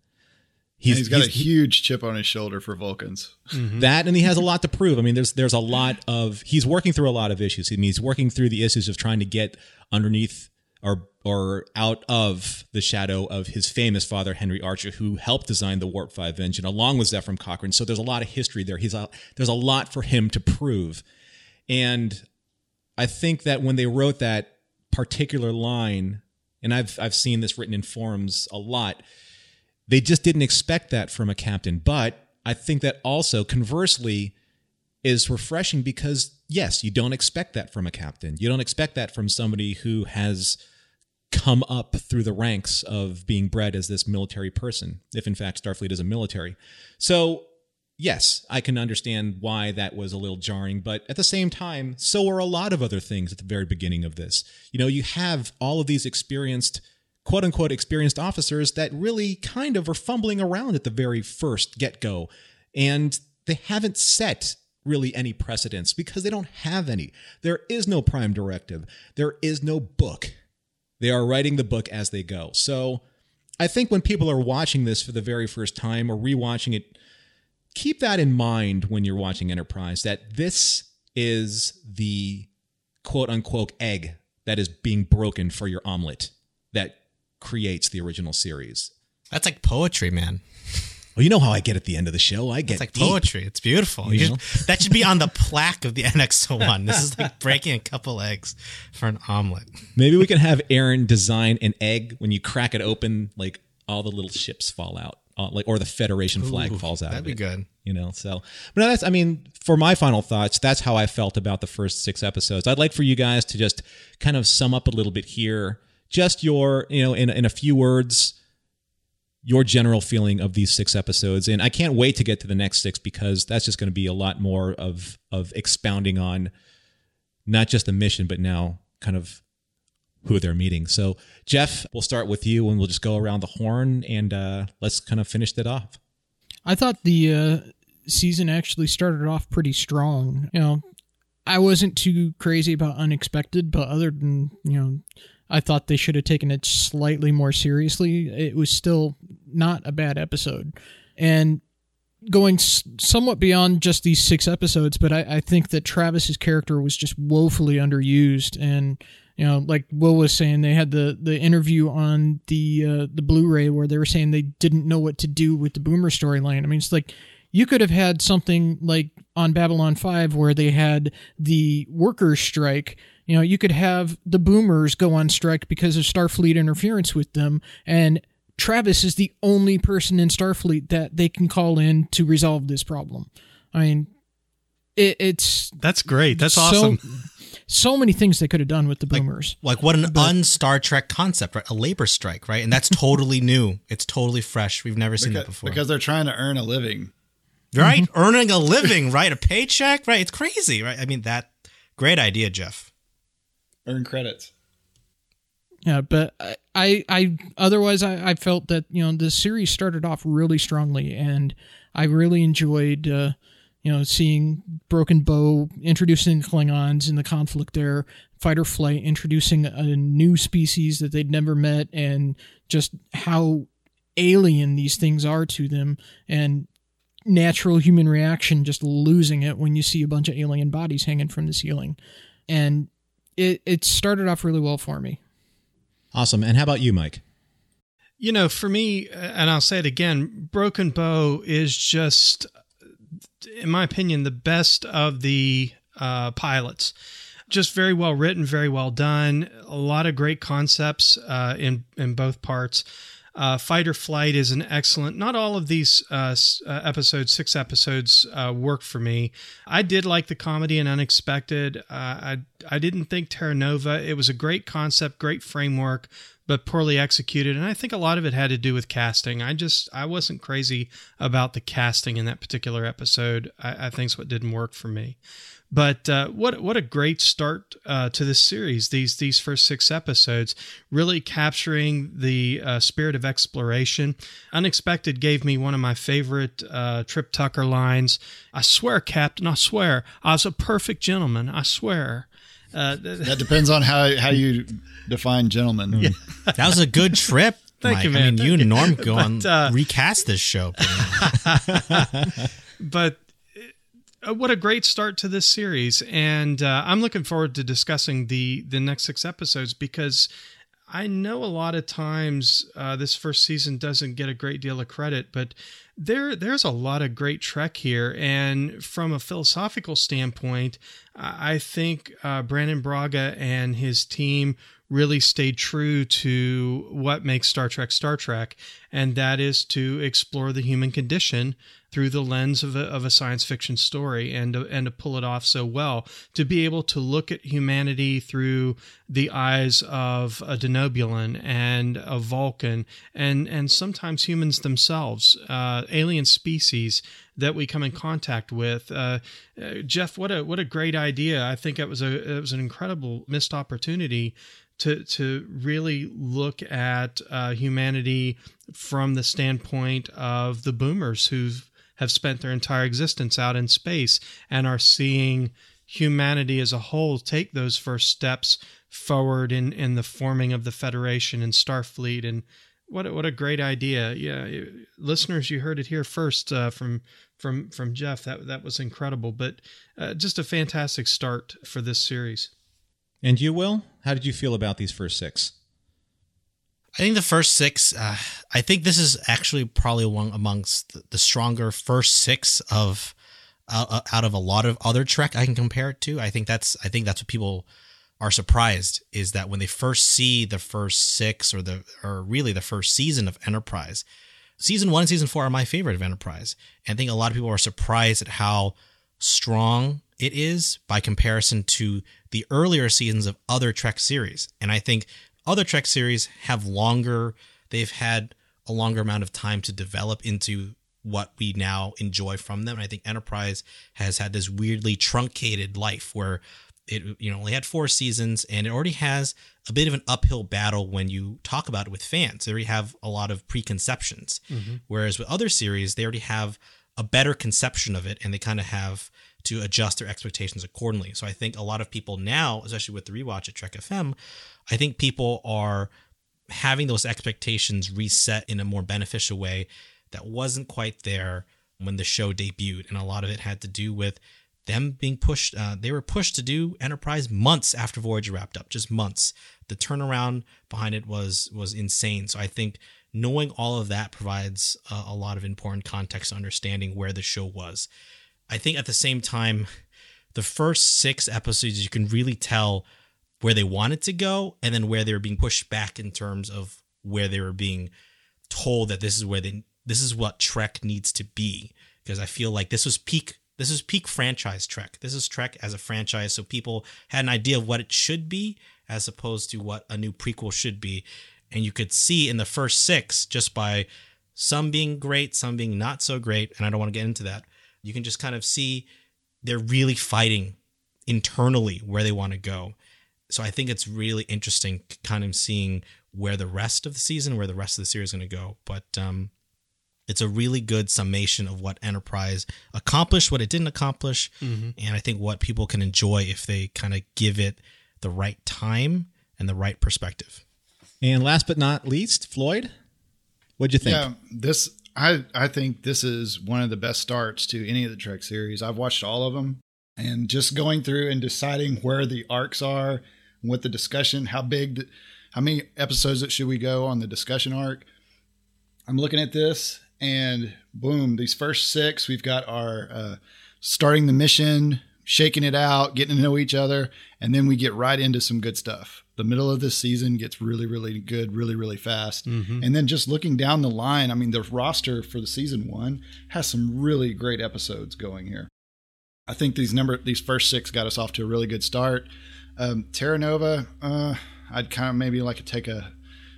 He's, he's got a huge chip on his shoulder for Vulcans. Mm-hmm. that and he has a lot to prove. I mean, there's there's a lot of he's working through a lot of issues. I mean, he's working through the issues of trying to get underneath or or out of the shadow of his famous father Henry Archer, who helped design the Warp Five engine along with Zefram Cochrane. So there's a lot of history there. He's a, there's a lot for him to prove, and I think that when they wrote that particular line, and I've I've seen this written in forums a lot, they just didn't expect that from a captain. But I think that also conversely is refreshing because yes, you don't expect that from a captain. You don't expect that from somebody who has come up through the ranks of being bred as this military person, if in fact Starfleet is a military. So, yes, I can understand why that was a little jarring, but at the same time, so are a lot of other things at the very beginning of this. You know, you have all of these experienced, quote unquote, experienced officers that really kind of are fumbling around at the very first get go. And they haven't set really any precedents because they don't have any. There is no prime directive, there is no book they are writing the book as they go. So I think when people are watching this for the very first time or rewatching it, keep that in mind when you're watching Enterprise that this is the quote unquote egg that is being broken for your omelet that creates the original series. That's like poetry, man. Well, you know how I get at the end of the show. I get It's like deep. poetry. It's beautiful. You You should- that should be on the plaque of the NX01. This is like breaking a couple eggs for an omelet. Maybe we can have Aaron design an egg when you crack it open, like all the little ships fall out, uh, like or the Federation flag Ooh, falls out. that'd be it, good. You know, so but no, that's I mean, for my final thoughts, that's how I felt about the first six episodes. I'd like for you guys to just kind of sum up a little bit here, just your you know, in in a few words, your general feeling of these six episodes and i can't wait to get to the next six because that's just going to be a lot more of of expounding on not just the mission but now kind of who they're meeting so jeff we'll start with you and we'll just go around the horn and uh, let's kind of finish that off I thought the uh, season actually started off pretty strong. You know, I wasn't too crazy about unexpected, but other than you know, I thought they should have taken it slightly more seriously. It was still not a bad episode, and going somewhat beyond just these six episodes. But I, I think that Travis's character was just woefully underused, and you know, like Will was saying, they had the the interview on the uh, the Blu-ray where they were saying they didn't know what to do with the Boomer storyline. I mean, it's like you could have had something like on Babylon 5 where they had the workers strike. You know, you could have the boomers go on strike because of Starfleet interference with them and Travis is the only person in Starfleet that they can call in to resolve this problem. I mean, it, it's That's great. That's so, awesome. So many things they could have done with the boomers. Like what an un Star Trek concept, right? A labor strike, right? And that's totally new. It's totally fresh. We've never seen that before. because they're trying to earn a living. right? Earning a living, right? A paycheck, right? It's crazy, right? I mean, that great idea, Jeff. Earn credits. Yeah, but I, I, I otherwise I, I felt that you know the series started off really strongly, and I really enjoyed uh, you know seeing Broken Bow introducing Klingons in the conflict there, Fight or Flight introducing a new species that they'd never met, and just how alien these things are to them, and natural human reaction just losing it when you see a bunch of alien bodies hanging from the ceiling, and it it started off really well for me. awesome. And how about you mike? You know, for me, and I'll say it again, Broken Bow is just, in my opinion, the best of the uh, pilots. Just very well written, very well done. A lot of great concepts uh, in in both parts. Uh, Fight or Flight is an excellent. Not all of these uh, uh, episodes, six episodes, uh, work for me. I did like the comedy and unexpected. Uh, I I didn't think Terra Nova. It was a great concept, great framework, but poorly executed. And I think a lot of it had to do with casting. I just I wasn't crazy about the casting in that particular episode. I, I think's what didn't work for me. But uh, what what a great start uh, to this series. These these first six episodes really capturing the uh, spirit of exploration. Unexpected gave me one of my favorite uh, Trip Tucker lines. I swear, Captain, I swear, I was a perfect gentleman. I swear. Uh, That depends on how how you define gentleman. That was a good trip. Thank Mike. you, I man. mean, you and you. Norm go on But, uh, recast this show. but uh, what a great start to this series and uh, i'm looking forward to discussing the the next six episodes because I know a lot of times uh, this first season doesn't get a great deal of credit, but there there's a lot of great Trek here, and from a philosophical standpoint, I think uh, Brannon Braga and his team really stayed true to what makes Star Trek Star Trek, and that is to explore the human condition through the lens of a, of a science fiction story and to, and to pull it off so well to be able to look at humanity through the eyes of a Denobulan and a Vulcan and and sometimes humans themselves uh, alien species that we come in contact with. Uh, uh, Jeff what a what a great idea. I think it was a it was an incredible missed opportunity to to really look at uh, humanity from the standpoint of the boomers who've have spent their entire existence out in space and are seeing humanity as a whole take those first steps forward in, in the forming of the Federation and Starfleet. And what a, what a great idea! Yeah, listeners, you heard it here first uh, from from from Jeff. That that was incredible, but uh, just a fantastic start for this series. And you, Will, how did you feel about these first six? I think the first six. Uh, I think this is actually probably one amongst the, stronger first six of uh, uh, out of a lot of other Trek I can compare it to. I think that's I think that's what people are surprised is that when they first see the first six or the or really the first season of Enterprise, season one and season four are my favorite of Enterprise. And I think a lot of people are surprised at how strong it is by comparison to the earlier seasons of other Trek series. And I think other Trek series have longer, they've had a longer amount of time to develop into what we now enjoy from them. And I think Enterprise has had this weirdly truncated life where it you know only had four seasons and it already has a bit of an uphill battle when you talk about it with fans. They already have a lot of preconceptions. Mm-hmm. Whereas with other series, they already have a better conception of it and they kind of have to adjust their expectations accordingly. So I think a lot of people now, especially with the rewatch at Trek FM, I think people are having those expectations reset in a more beneficial way that wasn't quite there when the show debuted. And a lot of it had to do with them being pushed. Uh, they were pushed to do Enterprise months after Voyager wrapped up, just months. The turnaround behind it was was insane. So I think knowing all of that provides a, a lot of important context understanding where the show was. I think at the same time, the first six episodes you can really tell where they wanted to go and then where they were being pushed back in terms of where they were being told that this is where they this is what Trek needs to be because I feel like this was peak this is peak franchise Trek. This is Trek as a franchise so people had an idea of what it should be as opposed to what a new prequel should be and you could see in the first 6 just by some being great, some being not so great and I don't want to get into that. You can just kind of see they're really fighting internally where they want to go so I think it's really interesting kind of seeing where the rest of the season, where the rest of the series is going to go. But um, it's a really good summation of what Enterprise accomplished, what it didn't accomplish, mm-hmm. and I think what people can enjoy if they kind of give it the right time and the right perspective. And last but not least, Floyd, what'd you think? Yeah, this I I think this is one of the best starts to any of the Trek series. I've watched all of them, and just going through and deciding where the arcs are with the discussion. How big, how many episodes should we go on the discussion arc? I'm looking at this, and boom, these first six, we've got our uh, starting the mission, shaking it out, getting to know each other, and then we get right into some good stuff. The middle of this season gets really, really good, really, really fast. Mm-hmm. And then just looking down the line, I mean, the roster for the season one has some really great episodes going here. I think these number these first six got us off to a really good start. Um, Terra Nova, uh, I'd kind of maybe like to take a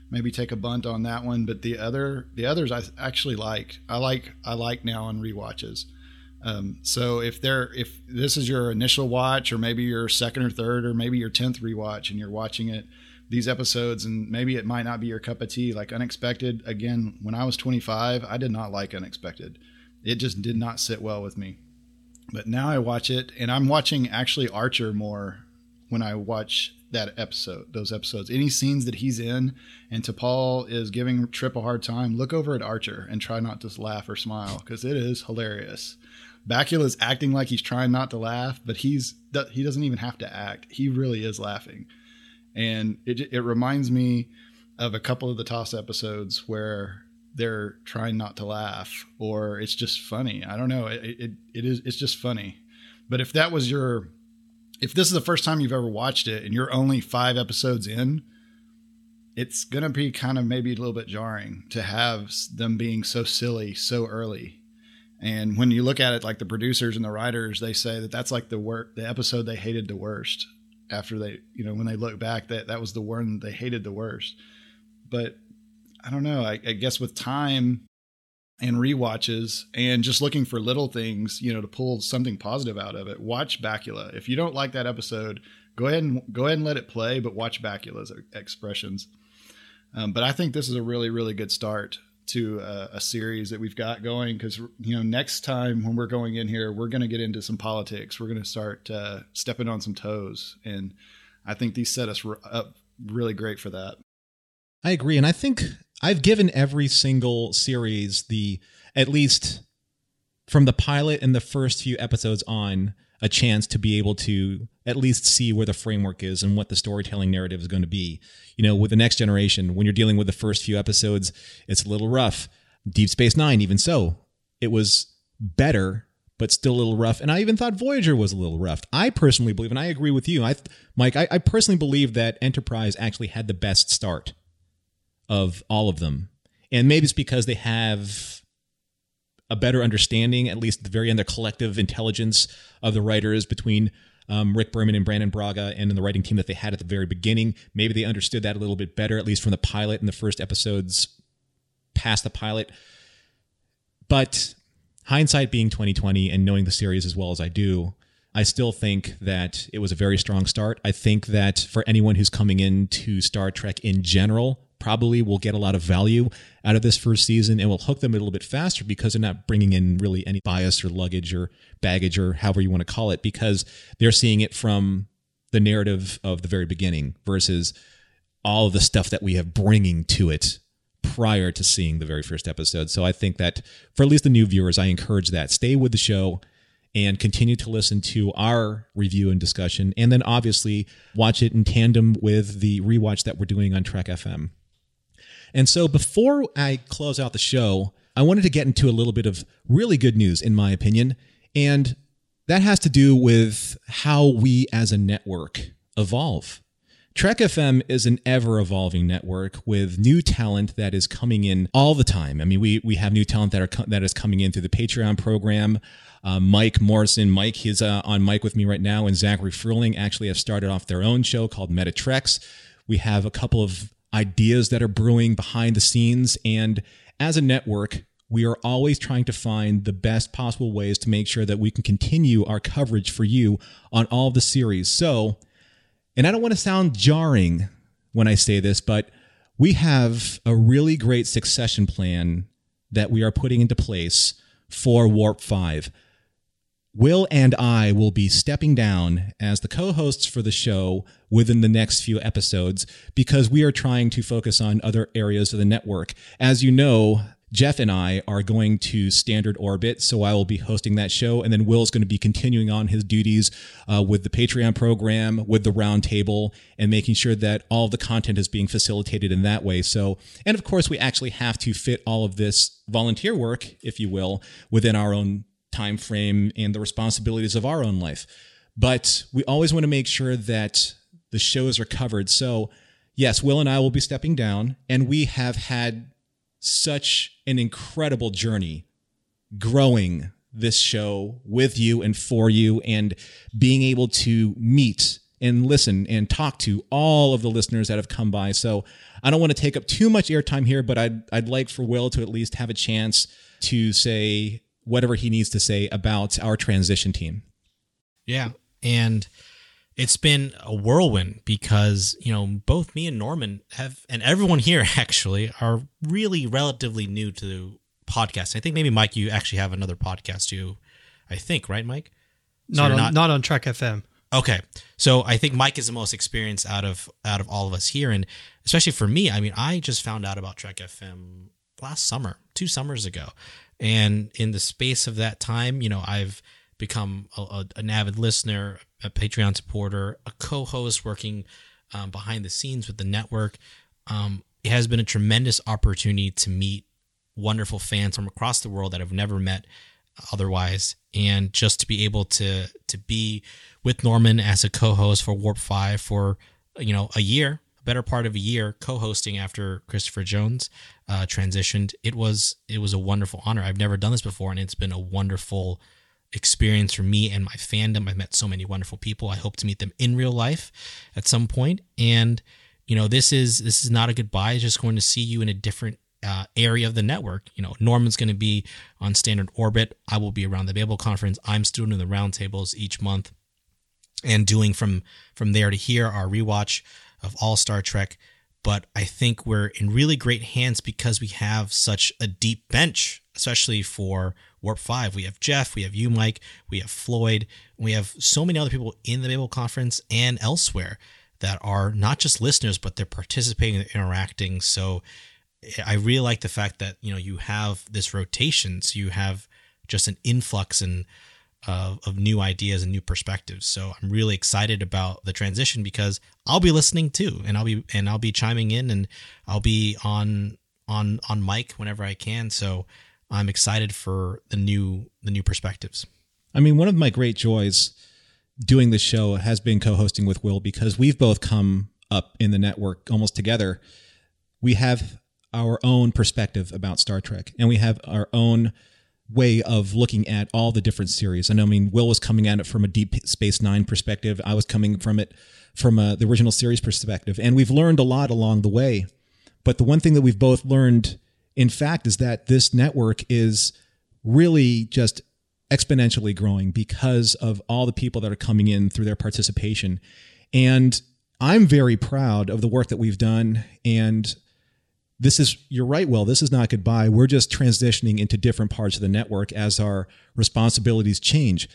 maybe take a bunt on that one, but the other the others I actually like. I like I like now on rewatches. Um, so if there if this is your initial watch, or maybe your second or third, or maybe your tenth rewatch, and you're watching it these episodes, and maybe it might not be your cup of tea, like Unexpected. Again, when I was 25, I did not like Unexpected. It just did not sit well with me. But now I watch it, and I'm watching actually Archer more when I watch that episode, those episodes. Any scenes that he's in and T'Pol is giving Trip a hard time, look over at Archer and try not to laugh or smile because it is hilarious. Bakula is acting like he's trying not to laugh, but he's he doesn't even have to act. He really is laughing. and it it reminds me of a couple of the TOS episodes where they're trying not to laugh or it's just funny i don't know it, it, it is it's just funny but if that was your if this is the first time you've ever watched it and you're only five episodes in it's going to be kind of maybe a little bit jarring to have them being so silly so early and when you look at it like the producers and the writers they say that that's like the work the episode they hated the worst after they you know when they look back that that was the one they hated the worst but I don't know. I, I guess with time and re-watches and just looking for little things, you know, to pull something positive out of it. Watch Bakula. If you don't like that episode, go ahead and go ahead and let it play, but watch Bakula's expressions. Um, but I think this is a really, really good start to a, a series that we've got going because you know next time when we're going in here, we're going to get into some politics. We're going to start uh, stepping on some toes, and I think these set us up really great for that. I agree, and I think I've given every single series the at least from the pilot and the first few episodes on a chance to be able to at least see where the framework is and what the storytelling narrative is going to be. You know, with the next generation, when you're dealing with the first few episodes, it's a little rough. Deep Space Nine, even so, it was better, but still a little rough. And I even thought Voyager was a little rough. I personally believe, and I agree with you, I, Mike, I, I personally believe that Enterprise actually had the best start of all of them. And maybe it's because they have a better understanding, at least at the very end, the collective intelligence of the writers between um, Rick Berman and Brannon Braga and in the writing team that they had at the very beginning. Maybe they understood that a little bit better, at least from the pilot and the first episodes past the pilot. But hindsight being 2020 and knowing the series as well as I do, I still think that it was a very strong start. I think that for anyone who's coming into Star Trek in general, probably will get a lot of value out of this first season and will hook them a little bit faster because they're not bringing in really any bias or luggage or baggage or however you want to call it because they're seeing it from the narrative of the very beginning versus all of the stuff that we have bringing to it prior to seeing the very first episode. So I think that for at least the new viewers, I encourage that stay with the show and continue to listen to our review and discussion. And then obviously watch it in tandem with the rewatch that we're doing on Trek FM. And so before I close out the show, I wanted to get into a little bit of really good news, in my opinion. And that has to do with how we as a network evolve. Trek FM is an ever evolving network with new talent that is coming in all the time. I mean, we we have new talent that are that is coming in through the Patreon program. Uh, Mike Morrison, Mike, he's uh, on Mike with me right now, and Zachary Fruling actually have started off their own show called Meta Treks. We have a couple of ideas that are brewing behind the scenes. And as a network, we are always trying to find the best possible ways to make sure that we can continue our coverage for you on all of the series. So, and I don't want to sound jarring when I say this, but we have a really great succession plan that we are putting into place for Warp 5. Will and I will be stepping down as the co hosts for the show within the next few episodes because we are trying to focus on other areas of the network. As you know, Jeff and I are going to Standard Orbit, so I will be hosting that show, and then Will is going to be continuing on his duties uh, with the Patreon program, with the Roundtable, and making sure that all the content is being facilitated in that way. So, and of course, we actually have to fit all of this volunteer work, if you will, within our own time frame and the responsibilities of our own life. But we always want to make sure that the shows are covered. So, yes, Will and I will be stepping down, and we have had such an incredible journey growing this show with you and for you, and being able to meet and listen and talk to all of the listeners that have come by. So, I don't want to take up too much airtime here, but I'd, I'd like for Will to at least have a chance to say whatever he needs to say about our transition team. Yeah. And it's been a whirlwind because, you know, both me and Norman have, and everyone here actually, are really relatively new to podcasts. I think maybe, Mike, you actually have another podcast too, I think, right, Mike? So not, on, not, not on Trek FM. Okay. So I think Mike is the most experienced out of out of all of us here. And especially for me, I mean, I just found out about Trek FM last summer, two summers ago. And in the space of that time, you know, I've become a, a, an avid listener, a Patreon supporter, a co-host working um, behind the scenes with the network. Um, it has been a tremendous opportunity to meet wonderful fans from across the world that I've never met otherwise, and just to be able to to be with Norman as a co-host for Warp Five for you know a year, better part of a year, co-hosting after Christopher Jones uh, transitioned. It was it was a wonderful honor. I've never done this before, and it's been a wonderful experience for me and my fandom. I've met so many wonderful people. I hope to meet them in real life at some point. And you know, this is this is not a goodbye. It's just going to see you in a different uh, area of the network. You know, Norman's going to be on standard orbit. I will be around the Babel conference. I'm still doing the roundtables each month and doing from from there to here our rewatch of all Star Trek. But I think we're in really great hands because we have such a deep bench, especially for Warp 5. We have Jeff, we have you, Mike, we have Floyd, we have so many other people in the Babel conference and elsewhere that are not just listeners, but they're participating and interacting. So eh, I really like the fact that you know you have this rotation, so you have just an influx and of, of new ideas and new perspectives. So I'm really excited about the transition because I'll be listening too, and I'll be and I'll be chiming in, and I'll be on on on mic whenever I can. So I'm excited for the new the new perspectives. I mean, one of my great joys doing this show has been co-hosting with Will because we've both come up in the network almost together. We have our own perspective about Star Trek, and we have our own way of looking at all the different series. I know, I mean, Will was coming at it from a Deep Space Nine perspective. I was coming from it from a, the original series perspective, and we've learned a lot along the way. But the one thing that we've both learned, in fact, is that this network is really just exponentially growing because of all the people that are coming in through their participation. And I'm very proud of the work that we've done. And this is, you're right, well this is not goodbye. We're just transitioning into different parts of the network as our responsibilities change.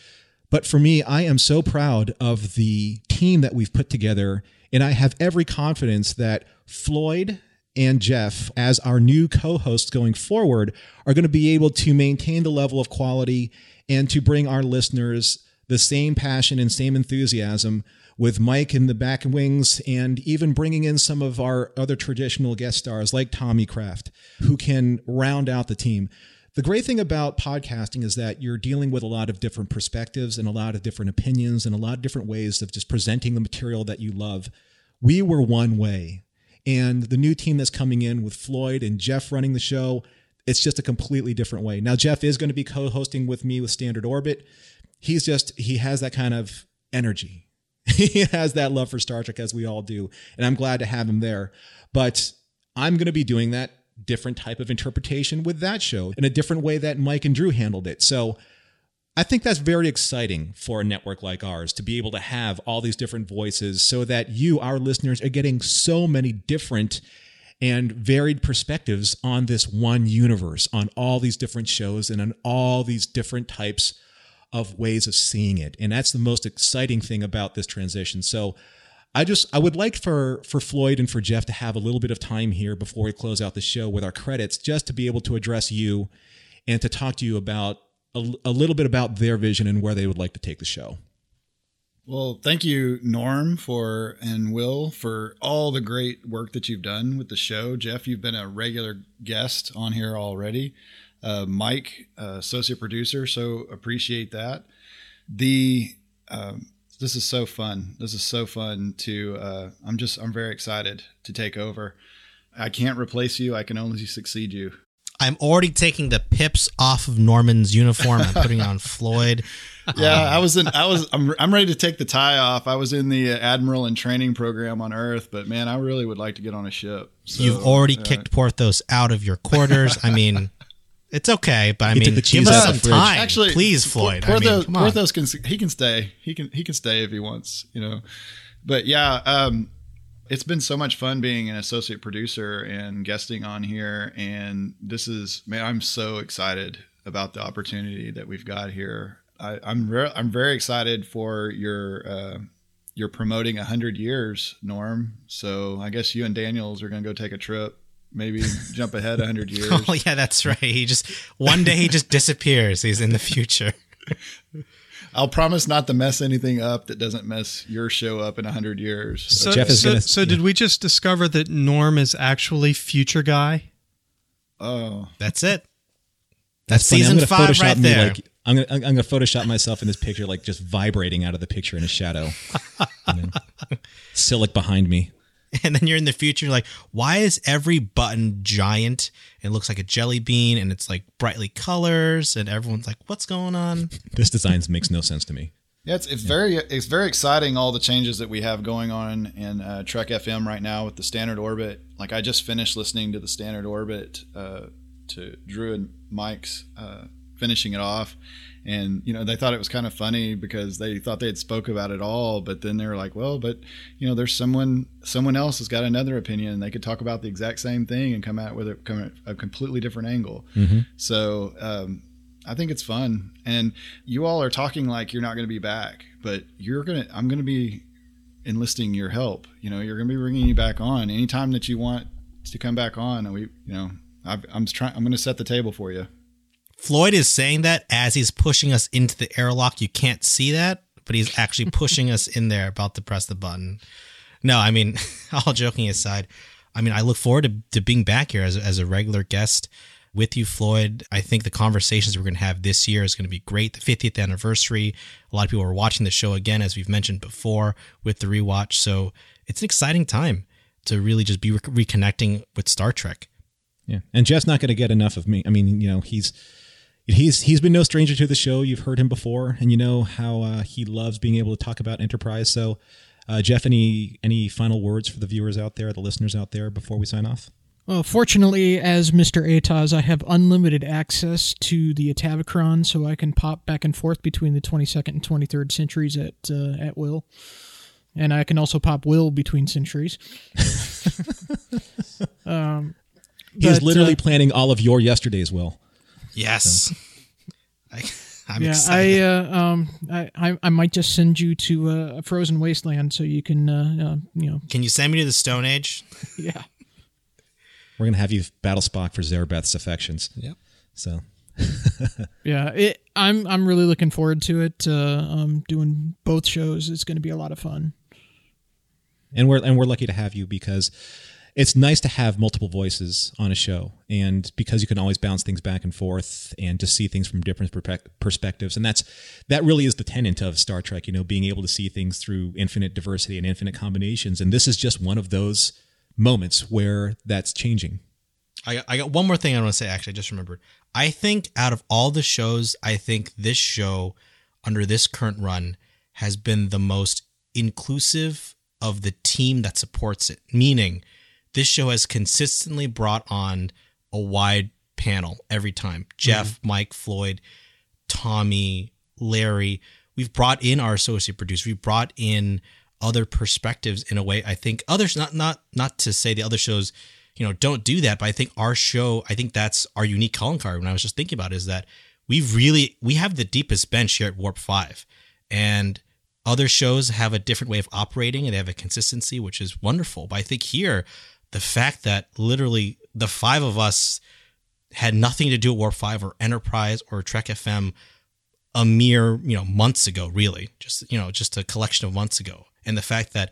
But for me, I am so proud of the team that we've put together. And I have every confidence that Floyd and Jeff, as our new co hosts going forward, are going to be able to maintain the level of quality and to bring our listeners the same passion and same enthusiasm with Mike in the back wings and even bringing in some of our other traditional guest stars like Tommy Kraft, who can round out the team. The great thing about podcasting is that you're dealing with a lot of different perspectives and a lot of different opinions and a lot of different ways of just presenting the material that you love. We were one way. And the new team that's coming in with Floyd and Jeff running the show, it's just a completely different way. Now, Jeff is going to be co hosting with me with Standard Orbit. He's just, he has that kind of energy. he has that love for Star Trek as we all do. And I'm glad to have him there. But I'm going to be doing that different type of interpretation with that show in a different way that Mike and Drew handled it. So I think that's very exciting for a network like ours to be able to have all these different voices so that you, our listeners, are getting so many different and varied perspectives on this one universe, on all these different shows, and on all these different types of ways of seeing it. And that's the most exciting thing about this transition. So I just I would like for for Floyd and for Jeff to have a little bit of time here before we close out the show with our credits, just to be able to address you and to talk to you about a, a little bit about their vision and where they would like to take the show. Well, thank you, Norm, for and Will for all the great work that you've done with the show. Jeff, you've been a regular guest on here already. Uh, Mike, uh, associate producer, so appreciate that. The um, this is so fun. This is so fun to. Uh, I'm just I'm very excited to take over. I can't replace you. I can only succeed you. I'm already taking the pips off of Norman's uniform. I'm putting on Floyd. Yeah, um, I was in. I was. I'm. I'm ready to take the tie off. I was in the admiral and training program on Earth, but man, I really would like to get on a ship. So, you've already uh, kicked Porthos out of your quarters. I mean, it's okay, but I mean, give us some time, actually. Please, Floyd. Porthos, I mean, Porthos can. He can stay. He can. He can stay if he wants. You know, but yeah. Um, it's been so much fun being an associate producer and guesting on here and this is man i'm so excited about the opportunity that we've got here I, am re- i'm very excited for your uh, you're promoting 100 years norm so i guess you and daniels are going to go take a trip maybe jump ahead 100 years oh yeah that's right he just one day he just disappears he's in the future I'll promise not to mess anything up that doesn't mess your show up in a hundred years. So, Jeff is so, gonna- so did we just discover that Norm is actually future guy? Oh, That's it. That's, funny. I'm season five Photoshop right me, there. Like, I'm gonna I'm gonna Photoshop myself in this picture, like just vibrating out of the picture in a shadow. You know? Silic behind me. and then you're in the future you're like why is every button giant it looks like a jelly bean and it's like brightly colors and everyone's like what's going on This design makes no sense to me. Yeah, it's, it's very it's very exciting all the changes that we have going on in uh, Trek FM right now with the standard orbit. Like I just finished listening to the standard orbit uh, to Drew and Mike's uh, finishing it off, and you know they thought it was kind of funny because they thought they had spoke about it all, but then they were like, well, but you know there's someone someone else has got another opinion, and they could talk about the exact same thing and come out with a, come at a completely different angle. So. Um, I think it's fun, and you all are talking like you're not going to be back, but you're gonna. I'm going to be enlisting your help. You know, you're going to be bringing you back on anytime that you want to come back on. And we, you know, I've, I'm trying. I'm going to set the table for you. Floyd is saying that as he's pushing us into the airlock you can't see that but he's actually pushing us in there about to press the button. No i mean all joking aside i mean i look forward to, to being back here as, a- as a regular guest with you floyd. I think the conversations we're going to have this year is going to be great. The 50th anniversary. A lot of people are watching the show again as we've mentioned before with the rewatch. So it's an exciting time to really just be re- reconnecting with star trek. Yeah, and Jeff's not going to get enough of me. I mean, you know, he's he's he's been no stranger to the show. You've heard him before, and you know how uh, he loves being able to talk about Enterprise. So, uh, Jeff, any any final words for the viewers out there, the listeners out there, before we sign off? Well, fortunately, as Mr. Atoz, I have unlimited access to the Atavachron, so I can pop back and forth between the 22nd and 23rd centuries at uh, at will. And I can also pop will between centuries. um, He's literally uh, planning all of your yesterdays. Will yes I, i'm yeah, excited I, uh, um, I, I, I might just send you to uh, a frozen wasteland so you can, uh, uh, you know, Can you send me to the Stone Age? yeah. we're going to have you battle Spock for Zarabeth's affections. Yep. So Yeah, it, I'm I'm really looking forward to it. Uh, um, doing both shows, it's going to be a lot of fun. and we're and we're lucky to have you because it's nice to have multiple voices on a show and because you can always bounce things back and forth and just see things from different perspectives and that's that really is the tenet of Star Trek you know being able to see things through infinite diversity and infinite combinations and this is just one of those moments where that's changing I I got one more thing I want to say. Actually, I just remembered. I think out of all the shows, I think this show under this current run has been the most inclusive of the team that supports it. Meaning, this show has consistently brought on a wide panel every time. Jeff, mm-hmm. Mike, Floyd, Tommy, Larry. We've brought in our associate producer. We've brought in other perspectives in a way. I think others not not not to say the other shows, you know, don't do that, but I think our show, I think that's our unique calling card. When I was just thinking about it, is that we really we have the deepest bench here at Warp Five, and other shows have a different way of operating and they have a consistency, which is wonderful. But I think here, the fact that literally the five of us had nothing to do with Warp Five or Enterprise or Trek FM a mere you know months ago, really, just you know just a collection of months ago, and the fact that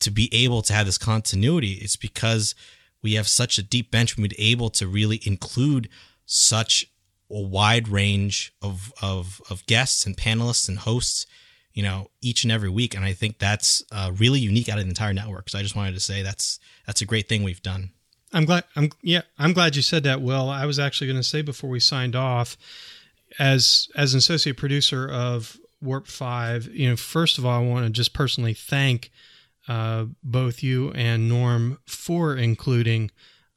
to be able to have this continuity, it's because we have such a deep bench. We've been able to really include such a wide range of of of guests and panelists and hosts, you know, each and every week, and I think that's uh, really unique out of the entire network. So I just wanted to say that's that's a great thing we've done. I'm glad. I'm yeah. I'm glad you said that. Well, I was actually going to say before we signed off, as as an associate producer of Warp Five, you know, first of all, I want to just personally thank uh, both you and Norm for including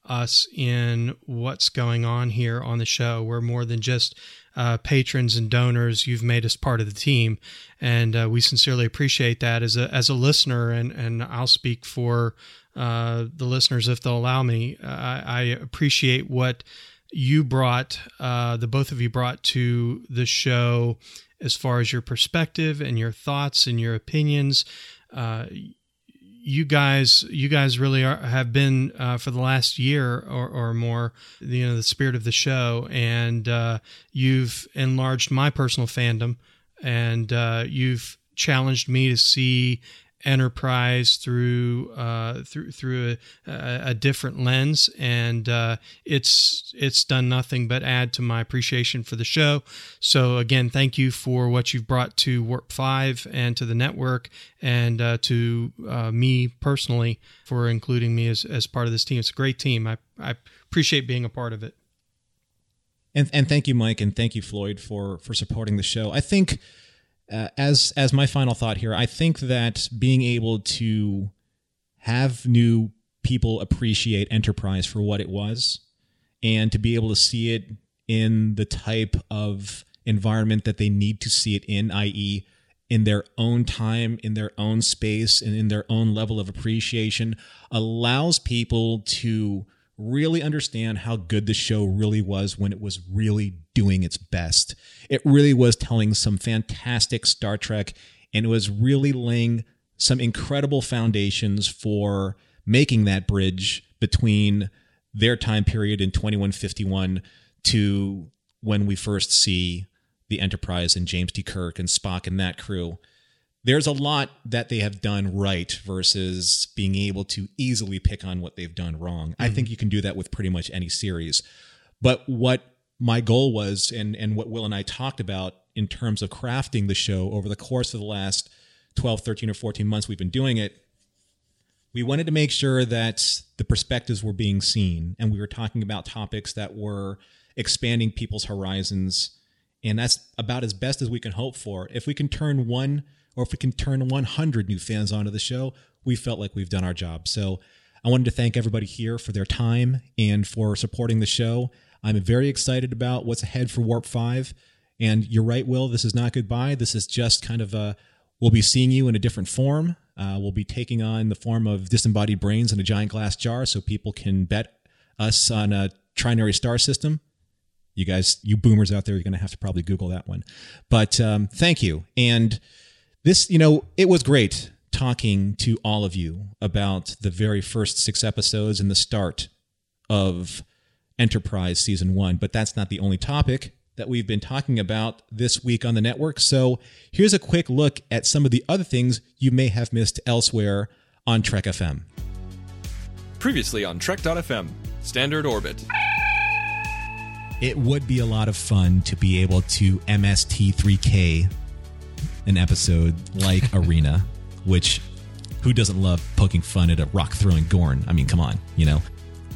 us in what's going on here on the show. We're more than just uh, patrons and donors. You've made us part of the team, and uh, we sincerely appreciate that as a as a listener. And and I'll speak for uh, the listeners if they'll allow me. I, I appreciate what you brought, uh, the both of you brought to the show, as far as your perspective and your thoughts and your opinions. Uh, you guys, you guys really are, have been uh, for the last year or, or more, you know, the spirit of the show, and uh, you've enlarged my personal fandom. And uh, you've challenged me to see enterprise through uh, through through a, a, different lens, and uh, it's it's done nothing but add to my appreciation for the show. So again, thank you for what you've brought to Warp Five and to the network, and uh, to uh, me personally for including me as as part of this team. It's a great team. I I appreciate being a part of it. And and thank you, Mike, and thank you, Floyd, for for supporting the show. I think uh, as as my final thought here, I think that being able to have new people appreciate Enterprise for what it was, and to be able to see it in the type of environment that they need to see it in, i.e., in their own time, in their own space, and in their own level of appreciation, allows people to really understand how good the show really was when it was really doing its best. It really was telling some fantastic Star Trek and it was really laying some incredible foundations for making that bridge between their time period in 2151 to when we first see the Enterprise and James T. Kirk and Spock and that crew there's a lot that they have done right versus being able to easily pick on what they've done wrong. Mm-hmm. I think you can do that with pretty much any series. But what my goal was and and what Will and I talked about in terms of crafting the show over the course of the last 12, 13 or 14 months we've been doing it, we wanted to make sure that the perspectives were being seen and we were talking about topics that were expanding people's horizons and that's about as best as we can hope for. If we can turn one or if we can turn 100 new fans onto the show, we felt like we've done our job. So I wanted to thank everybody here for their time and for supporting the show. I'm very excited about what's ahead for Warp 5. And you're right, Will, this is not goodbye. This is just kind of a, we'll be seeing you in a different form. Uh, we'll be taking on the form of disembodied brains in a giant glass jar so people can bet us on a trinary star system. You guys, you boomers out there, you're going to have to probably Google that one. But um, thank you. And this, you know, it was great talking to all of you about the very first six episodes and the start of Enterprise season one. But that's not the only topic that we've been talking about this week on the network. So here's a quick look at some of the other things you may have missed elsewhere on Trek FM. Previously on Trek.fm, Standard Orbit. It would be a lot of fun to be able to MST3K an episode like Arena, which who doesn't love poking fun at a rock throwing Gorn? I mean, come on, you know.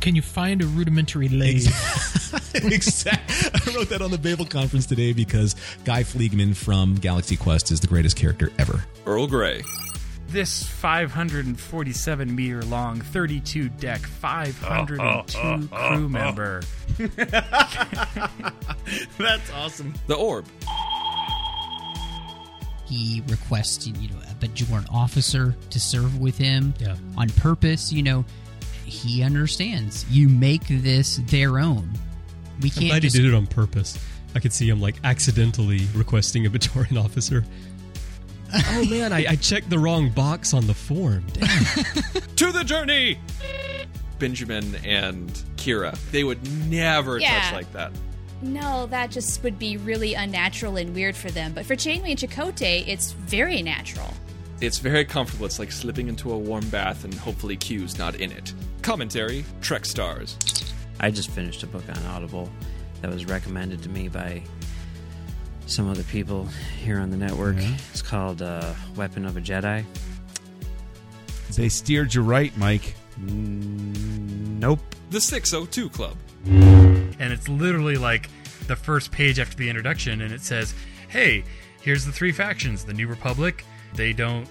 Can you find a rudimentary lathe? exactly. I wrote that on the Babel conference today because Guy Fleegman from Galaxy Quest is the greatest character ever. Earl Grey. This 547 meter long, 32 deck, 502 uh, uh, uh, crew member. That's awesome. The Orb he requests you know a Bajoran officer to serve with him yeah. on purpose. You know, he understands. You make this their own. We can't. I'm glad just, he did it on purpose. I could see him like accidentally requesting a Bajoran officer. oh man, I, I, checked the wrong box on the form. to the journey. Benjamin and Kira, they would never yeah. touch like that. No, that just would be really unnatural and weird for them. But for Janeway and Chakotay, it's very natural. It's very comfortable. It's like slipping into a warm bath and hopefully Q's not in it. Commentary Trek Stars. I just finished a book on Audible that was recommended to me by some other people here on the network. Yeah. It's called uh, Weapon of a Jedi. They steered you right, Mike. Mm, nope. The 602 Club. And it's literally like the first page after the introduction, and it says, Hey, here's the three factions. The New Republic, they don't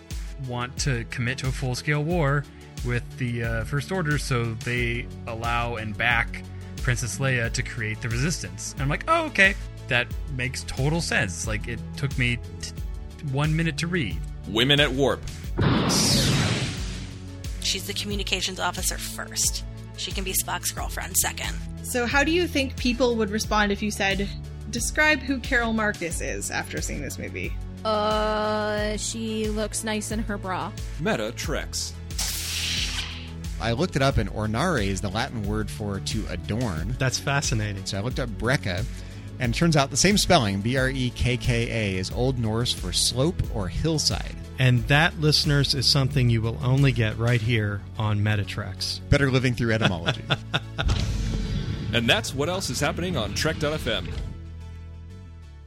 want to commit to a full scale war with the uh, First Order, so they allow and back Princess Leia to create the Resistance. And I'm like, oh, okay. That makes total sense. Like, it took me t- one minute to read. Women at Warp. She's the communications officer first. She can be Spock's girlfriend second. So, how do you think people would respond if you said, describe who Carol Marcus is after seeing this movie? Uh, she looks nice in her bra. Meta Treks. I looked it up, and ornare is the Latin word for to adorn. That's fascinating. So I looked up Brekka. And it turns out the same spelling, B R E K K A, is Old Norse for slope or hillside. And that, listeners, is something you will only get right here on Meta Treks. Better living through etymology. And that's what else is happening on Trek.fm.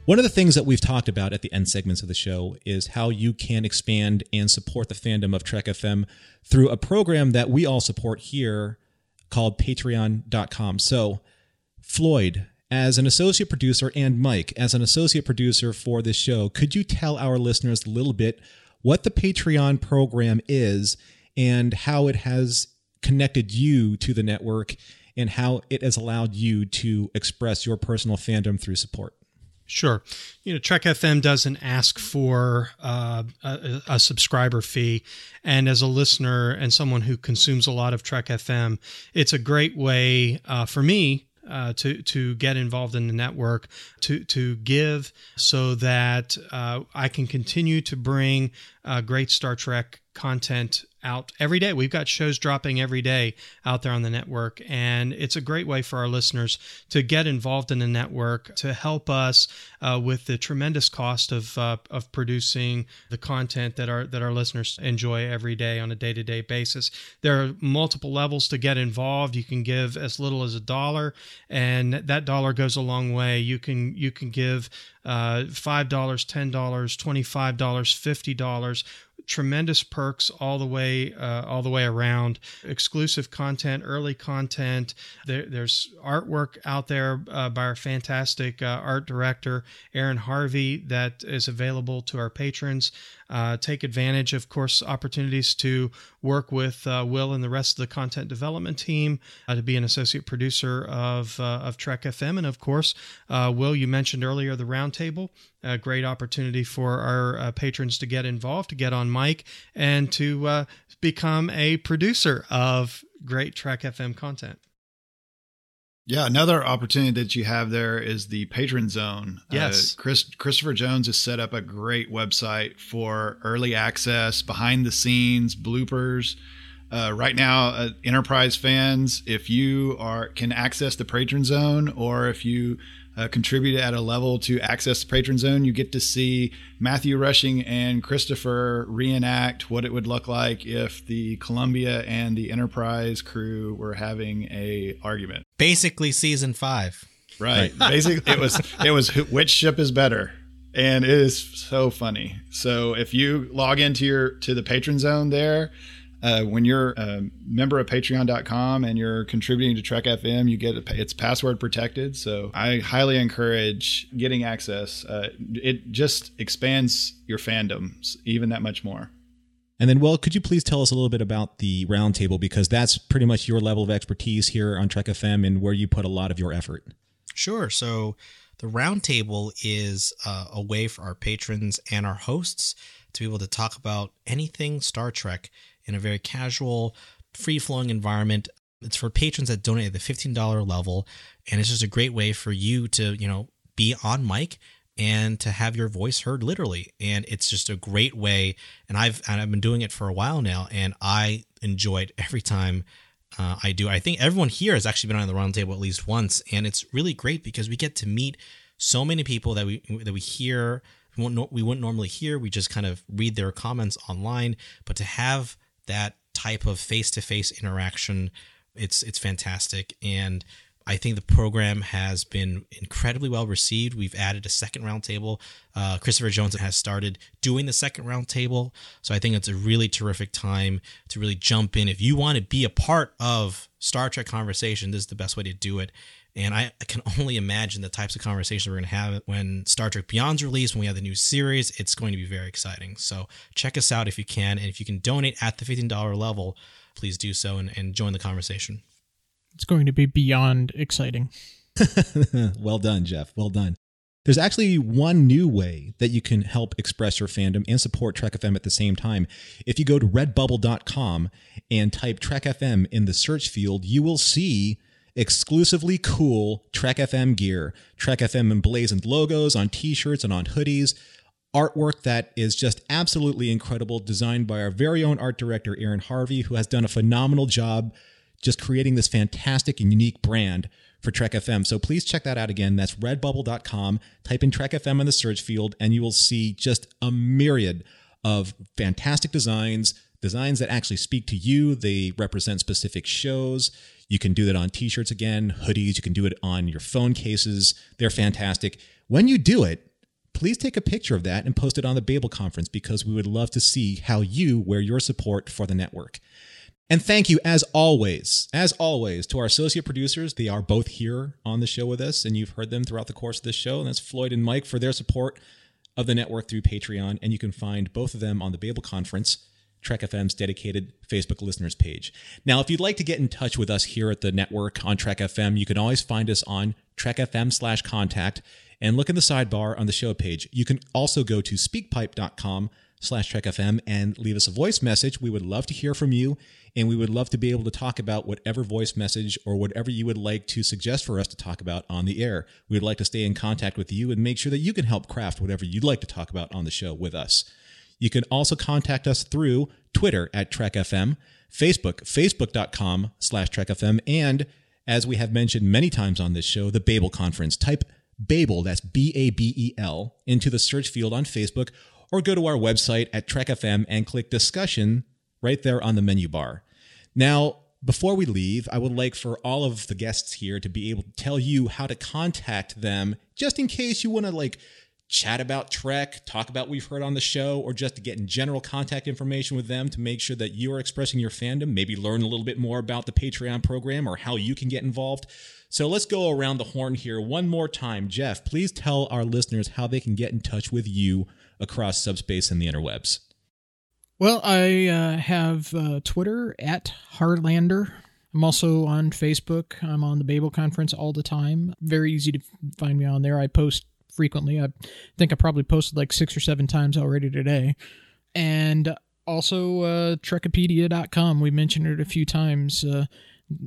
One of the things that we've talked about at the end segments of the show is how you can expand and support the fandom of Trek FM through a program that we all support here called patreon.com. So, Floyd, as an associate producer, and Mike, as an associate producer for this show, could you tell our listeners a little bit what the Patreon program is and how it has connected you to the network and how it has allowed you to express your personal fandom through support? Sure. You know, Trek FM doesn't ask for uh, a, a, subscriber fee. And as a listener and someone who consumes a lot of Trek FM, it's a great way uh, for me uh, to to get involved in the network, to to give, so that uh, I can continue to bring uh, great Star Trek content out every day. We've got shows dropping every day out there on the network, and it's a great way for our listeners to get involved in the network to help us uh, with the tremendous cost of uh, of producing the content that our that our listeners enjoy every day on a day to day basis. There are multiple levels to get involved. You can give as little as a dollar, and that dollar goes a long way. You can you can give uh, five dollars, ten dollars, twenty five dollars, fifty dollars tremendous perks all the way uh, all the way around. Exclusive content early content. There, there's artwork out there uh, by our fantastic uh, art director aaron harvey that is available to our patrons uh, take advantage of course opportunities to work with uh, will and the rest of the content development team uh, to be an associate producer of of trek fm and of course will you mentioned earlier the roundtable a great opportunity for our uh, patrons to get involved, to get on mic, and to uh, become a producer of great Trek FM content. Yeah, another opportunity that you have there is the patron zone. Yes, uh, Chris Christopher Jones has set up a great website for early access, behind the scenes, bloopers. Uh, right now, uh, Enterprise fans, if you are can access the patron zone, or if you uh, contribute at a level to access the patron zone, you get to see Matthew Rushing and Christopher reenact what it would look like if the Columbia and the Enterprise crew were having a argument. Basically, season five. Right. right. Basically, it was it was which ship is better, and it is so funny. So if you log into your to the patron zone there, uh, when you're a member of patreon.com and you're contributing to Trek FM, you get a, it's password protected. So I highly encourage getting access. Uh, it just expands your fandoms even that much more. And then, well, could you please tell us a little bit about the roundtable because that's pretty much your level of expertise here on Trek FM and where you put a lot of your effort. Sure. So the roundtable is uh, a way for our patrons and our hosts to be able to talk about anything Star Trek in a very casual, free flowing environment. It's for patrons that donate at the $15 level. And it's just a great way for you to, you know, be on mic and to have your voice heard literally. And it's just a great way. And I've, and I've been doing it for a while now and I enjoy it every time uh, I do. I think everyone here has actually been on the roundtable at least once, and it's really great because we get to meet so many people that we that we hear we wouldn't, we wouldn't normally hear. We just kind of read their comments online, but to have that type of face-to-face interaction it's it's fantastic and I think the program has been incredibly well received. We've added a second roundtable. Uh, Christopher Jones has started doing the second roundtable. So I think it's a really terrific time to really jump in. If you want to be a part of Star Trek conversation, this is the best way to do it. And I, can only imagine the types of conversations we're going to have when Star Trek Beyond's released, when we have the new series. It's going to be very exciting. So check us out if you can. And if you can donate at the $15 level, please do so and, and join the conversation. It's going to be beyond exciting. well done, Jeff. Well done. There's actually one new way that you can help express your fandom and support Trek FM at the same time. If you go to redbubble.com and type Trek FM in the search field, you will see exclusively cool Trek FM gear, Trek FM emblazoned logos on t shirts and on hoodies, artwork that is just absolutely incredible, designed by our very own art director, Aaron Harvey, who has done a phenomenal job just creating this fantastic and unique brand for Trek FM. So please check that out again. That's redbubble.com. Type in Trek FM in the search field, and you will see just a myriad of fantastic designs, designs that actually speak to you. They represent specific shows. You can do that on t shirts again, hoodies. You can do it on your phone cases. They're fantastic. When you do it, please take a picture of that and post it on the Babel conference because we would love to see how you wear your support for the network. And thank you, as always, as always, to our associate producers. They are both here on the show with us, and you've heard them throughout the course of this show. And that's Floyd and Mike for their support of the network through Patreon. And you can find both of them on the Babel Conference, Trek FM's dedicated Facebook listeners page. Now, if you'd like to get in touch with us here at the network on Trek FM, you can always find us on Trek FM slash contact and look in the sidebar on the show page. You can also go to speakpipe.com slash trekfm and leave us a voice message. We would love to hear from you, and we would love to be able to talk about whatever voice message or whatever you would like to suggest for us to talk about on the air. We would like to stay in contact with you and make sure that you can help craft whatever you'd like to talk about on the show with us. You can also contact us through Twitter at TrekFM, Facebook, facebook.com slash TrekFM, and as we have mentioned many times on this show, the Babel Conference. Type Babel, that's B A B E L, into the search field on Facebook or go to our website at Trek FM and click discussion right there on the menu bar. Now, before we leave, I would like for all of the guests here to be able to tell you how to contact them just in case you want to like chat about Trek, talk about what we've heard on the show, or just to get in general contact information with them to make sure that you are expressing your fandom, maybe learn a little bit more about the Patreon program or how you can get involved. So let's go around the horn here one more time. Jeff, please tell our listeners how they can get in touch with you across subspace and the interwebs. Well, I uh, have uh, Twitter at Harlander. I'm also on Facebook. I'm on the Babel Conference all the time. Very easy to find me on there. I post frequently. I think I probably posted like six or seven times already today. And also uh, Trekipedia.com. We mentioned it a few times. Uh,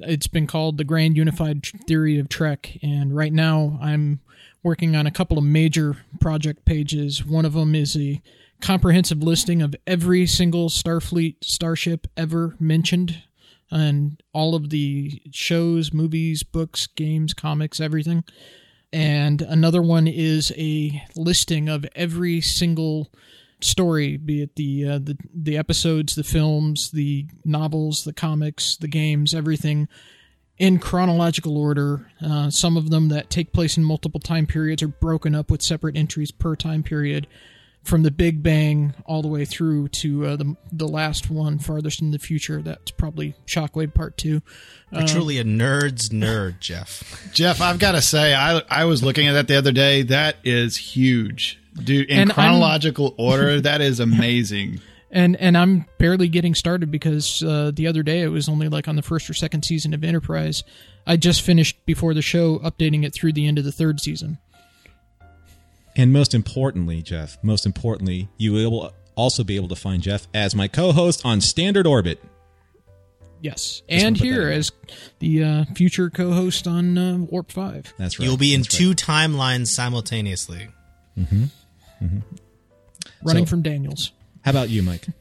it's been called the Grand Unified Theory of Trek, and right now I'm working on a couple of major project pages. One of them is a comprehensive listing of every single Starfleet starship ever mentioned and all of the shows, movies, books, games, comics, everything. And another one is a listing of every single story, be it the uh, the the episodes, the films, the novels, the comics, the games, everything in chronological order. Uh, some of them that take place in multiple time periods are broken up with separate entries per time period, from the Big Bang all the way through to uh, the the last one farthest in the future. That's probably Shockwave Part Two. You're Uh, truly a nerd's nerd, Jeff. Jeff, I've got to say, I I was looking at that the other day. That is huge, dude. In And I'm- chronological order, that is amazing. and and I'm barely getting started because uh, the other day it was only like on the first or second season of Enterprise. I just finished before the show updating it through the end of the third season. And most importantly, Jeff, most importantly, you will also be able to find Jeff as my co host on Standard Orbit. Yes, Just and wanna put that here as the uh, future co-host on uh, Warp Five. That's right. You'll be in That's two timelines simultaneously. Mm-hmm. Mm-hmm. running So- from Daniels. How about you, Mike?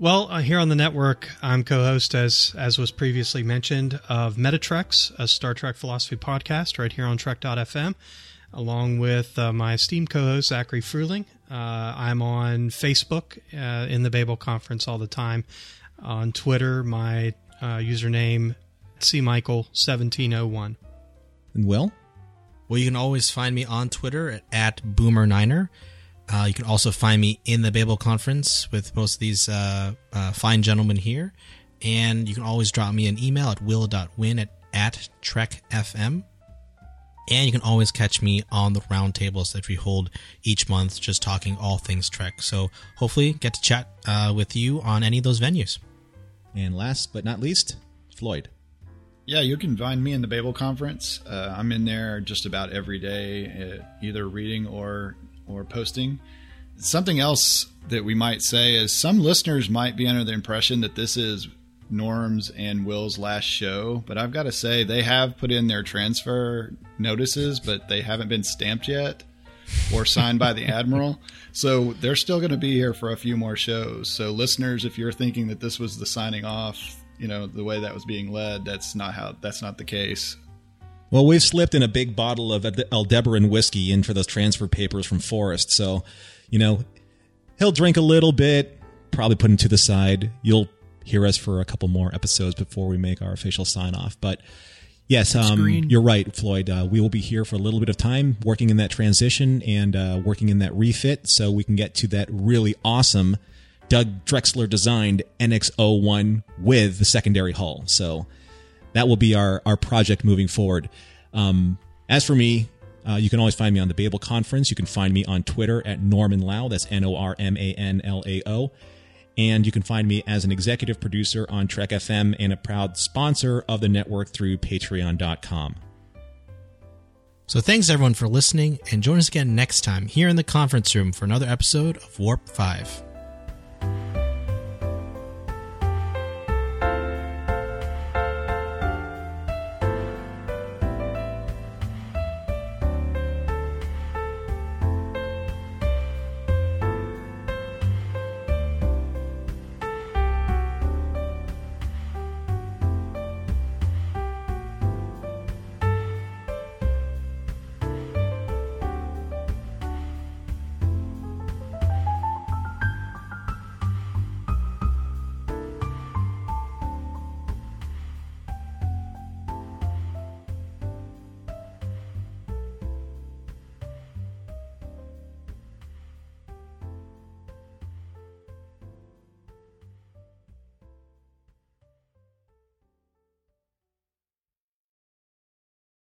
Well, uh, here on the network, I'm co-host, as as was previously mentioned, of Meta Treks, a Star Trek philosophy podcast, right here on Trek.fm, along with uh, my esteemed co-host Zachary Fruling. Uh, I'm on Facebook uh, in the Babel Conference all the time. On Twitter, my uh, username cmichael1701. And Will? Well, you can always find me on Twitter at, at Boomer9er. Uh, you can also find me in the Babel Conference with most of these uh, uh, fine gentlemen here. And you can always drop me an email at will.nguyen at, at trekfm. And you can always catch me on the roundtables that we hold each month, just talking all things Trek. So hopefully get to chat uh, with you on any of those venues. And last but not least, Floyd. Yeah, you can find me in the Babel Conference. Uh, I'm in there just about every day, uh, either reading or or posting. Something else that we might say is some listeners might be under the impression that this is Norm's and Will's last show, but I've got to say they have put in their transfer notices, but they haven't been stamped yet or signed by the admiral. So they're still going to be here for a few more shows. So listeners, if you're thinking that this was the signing off, you know, the way that was being led, that's not how that's not the case. Well, we've slipped in a big bottle of Aldebaran whiskey in for those transfer papers from Forrest. So, you know, he'll drink a little bit, probably put him to the side. You'll hear us for a couple more episodes before we make our official sign off. But yes, um, you're right, Floyd. Uh, we will be here for a little bit of time working in that transition and uh, working in that refit so we can get to that really awesome Doug Drexler designed NX01 with the secondary hull. So that will be our, our project moving forward. Um, as for me, uh, you can always find me on the Babel Conference. You can find me on Twitter at Norman Lao. That's N O R M A N L A O. And you can find me as an executive producer on Trek FM and a proud sponsor of the network through patreon.com. So thanks everyone for listening and join us again next time here in the conference room for another episode of Warp 5.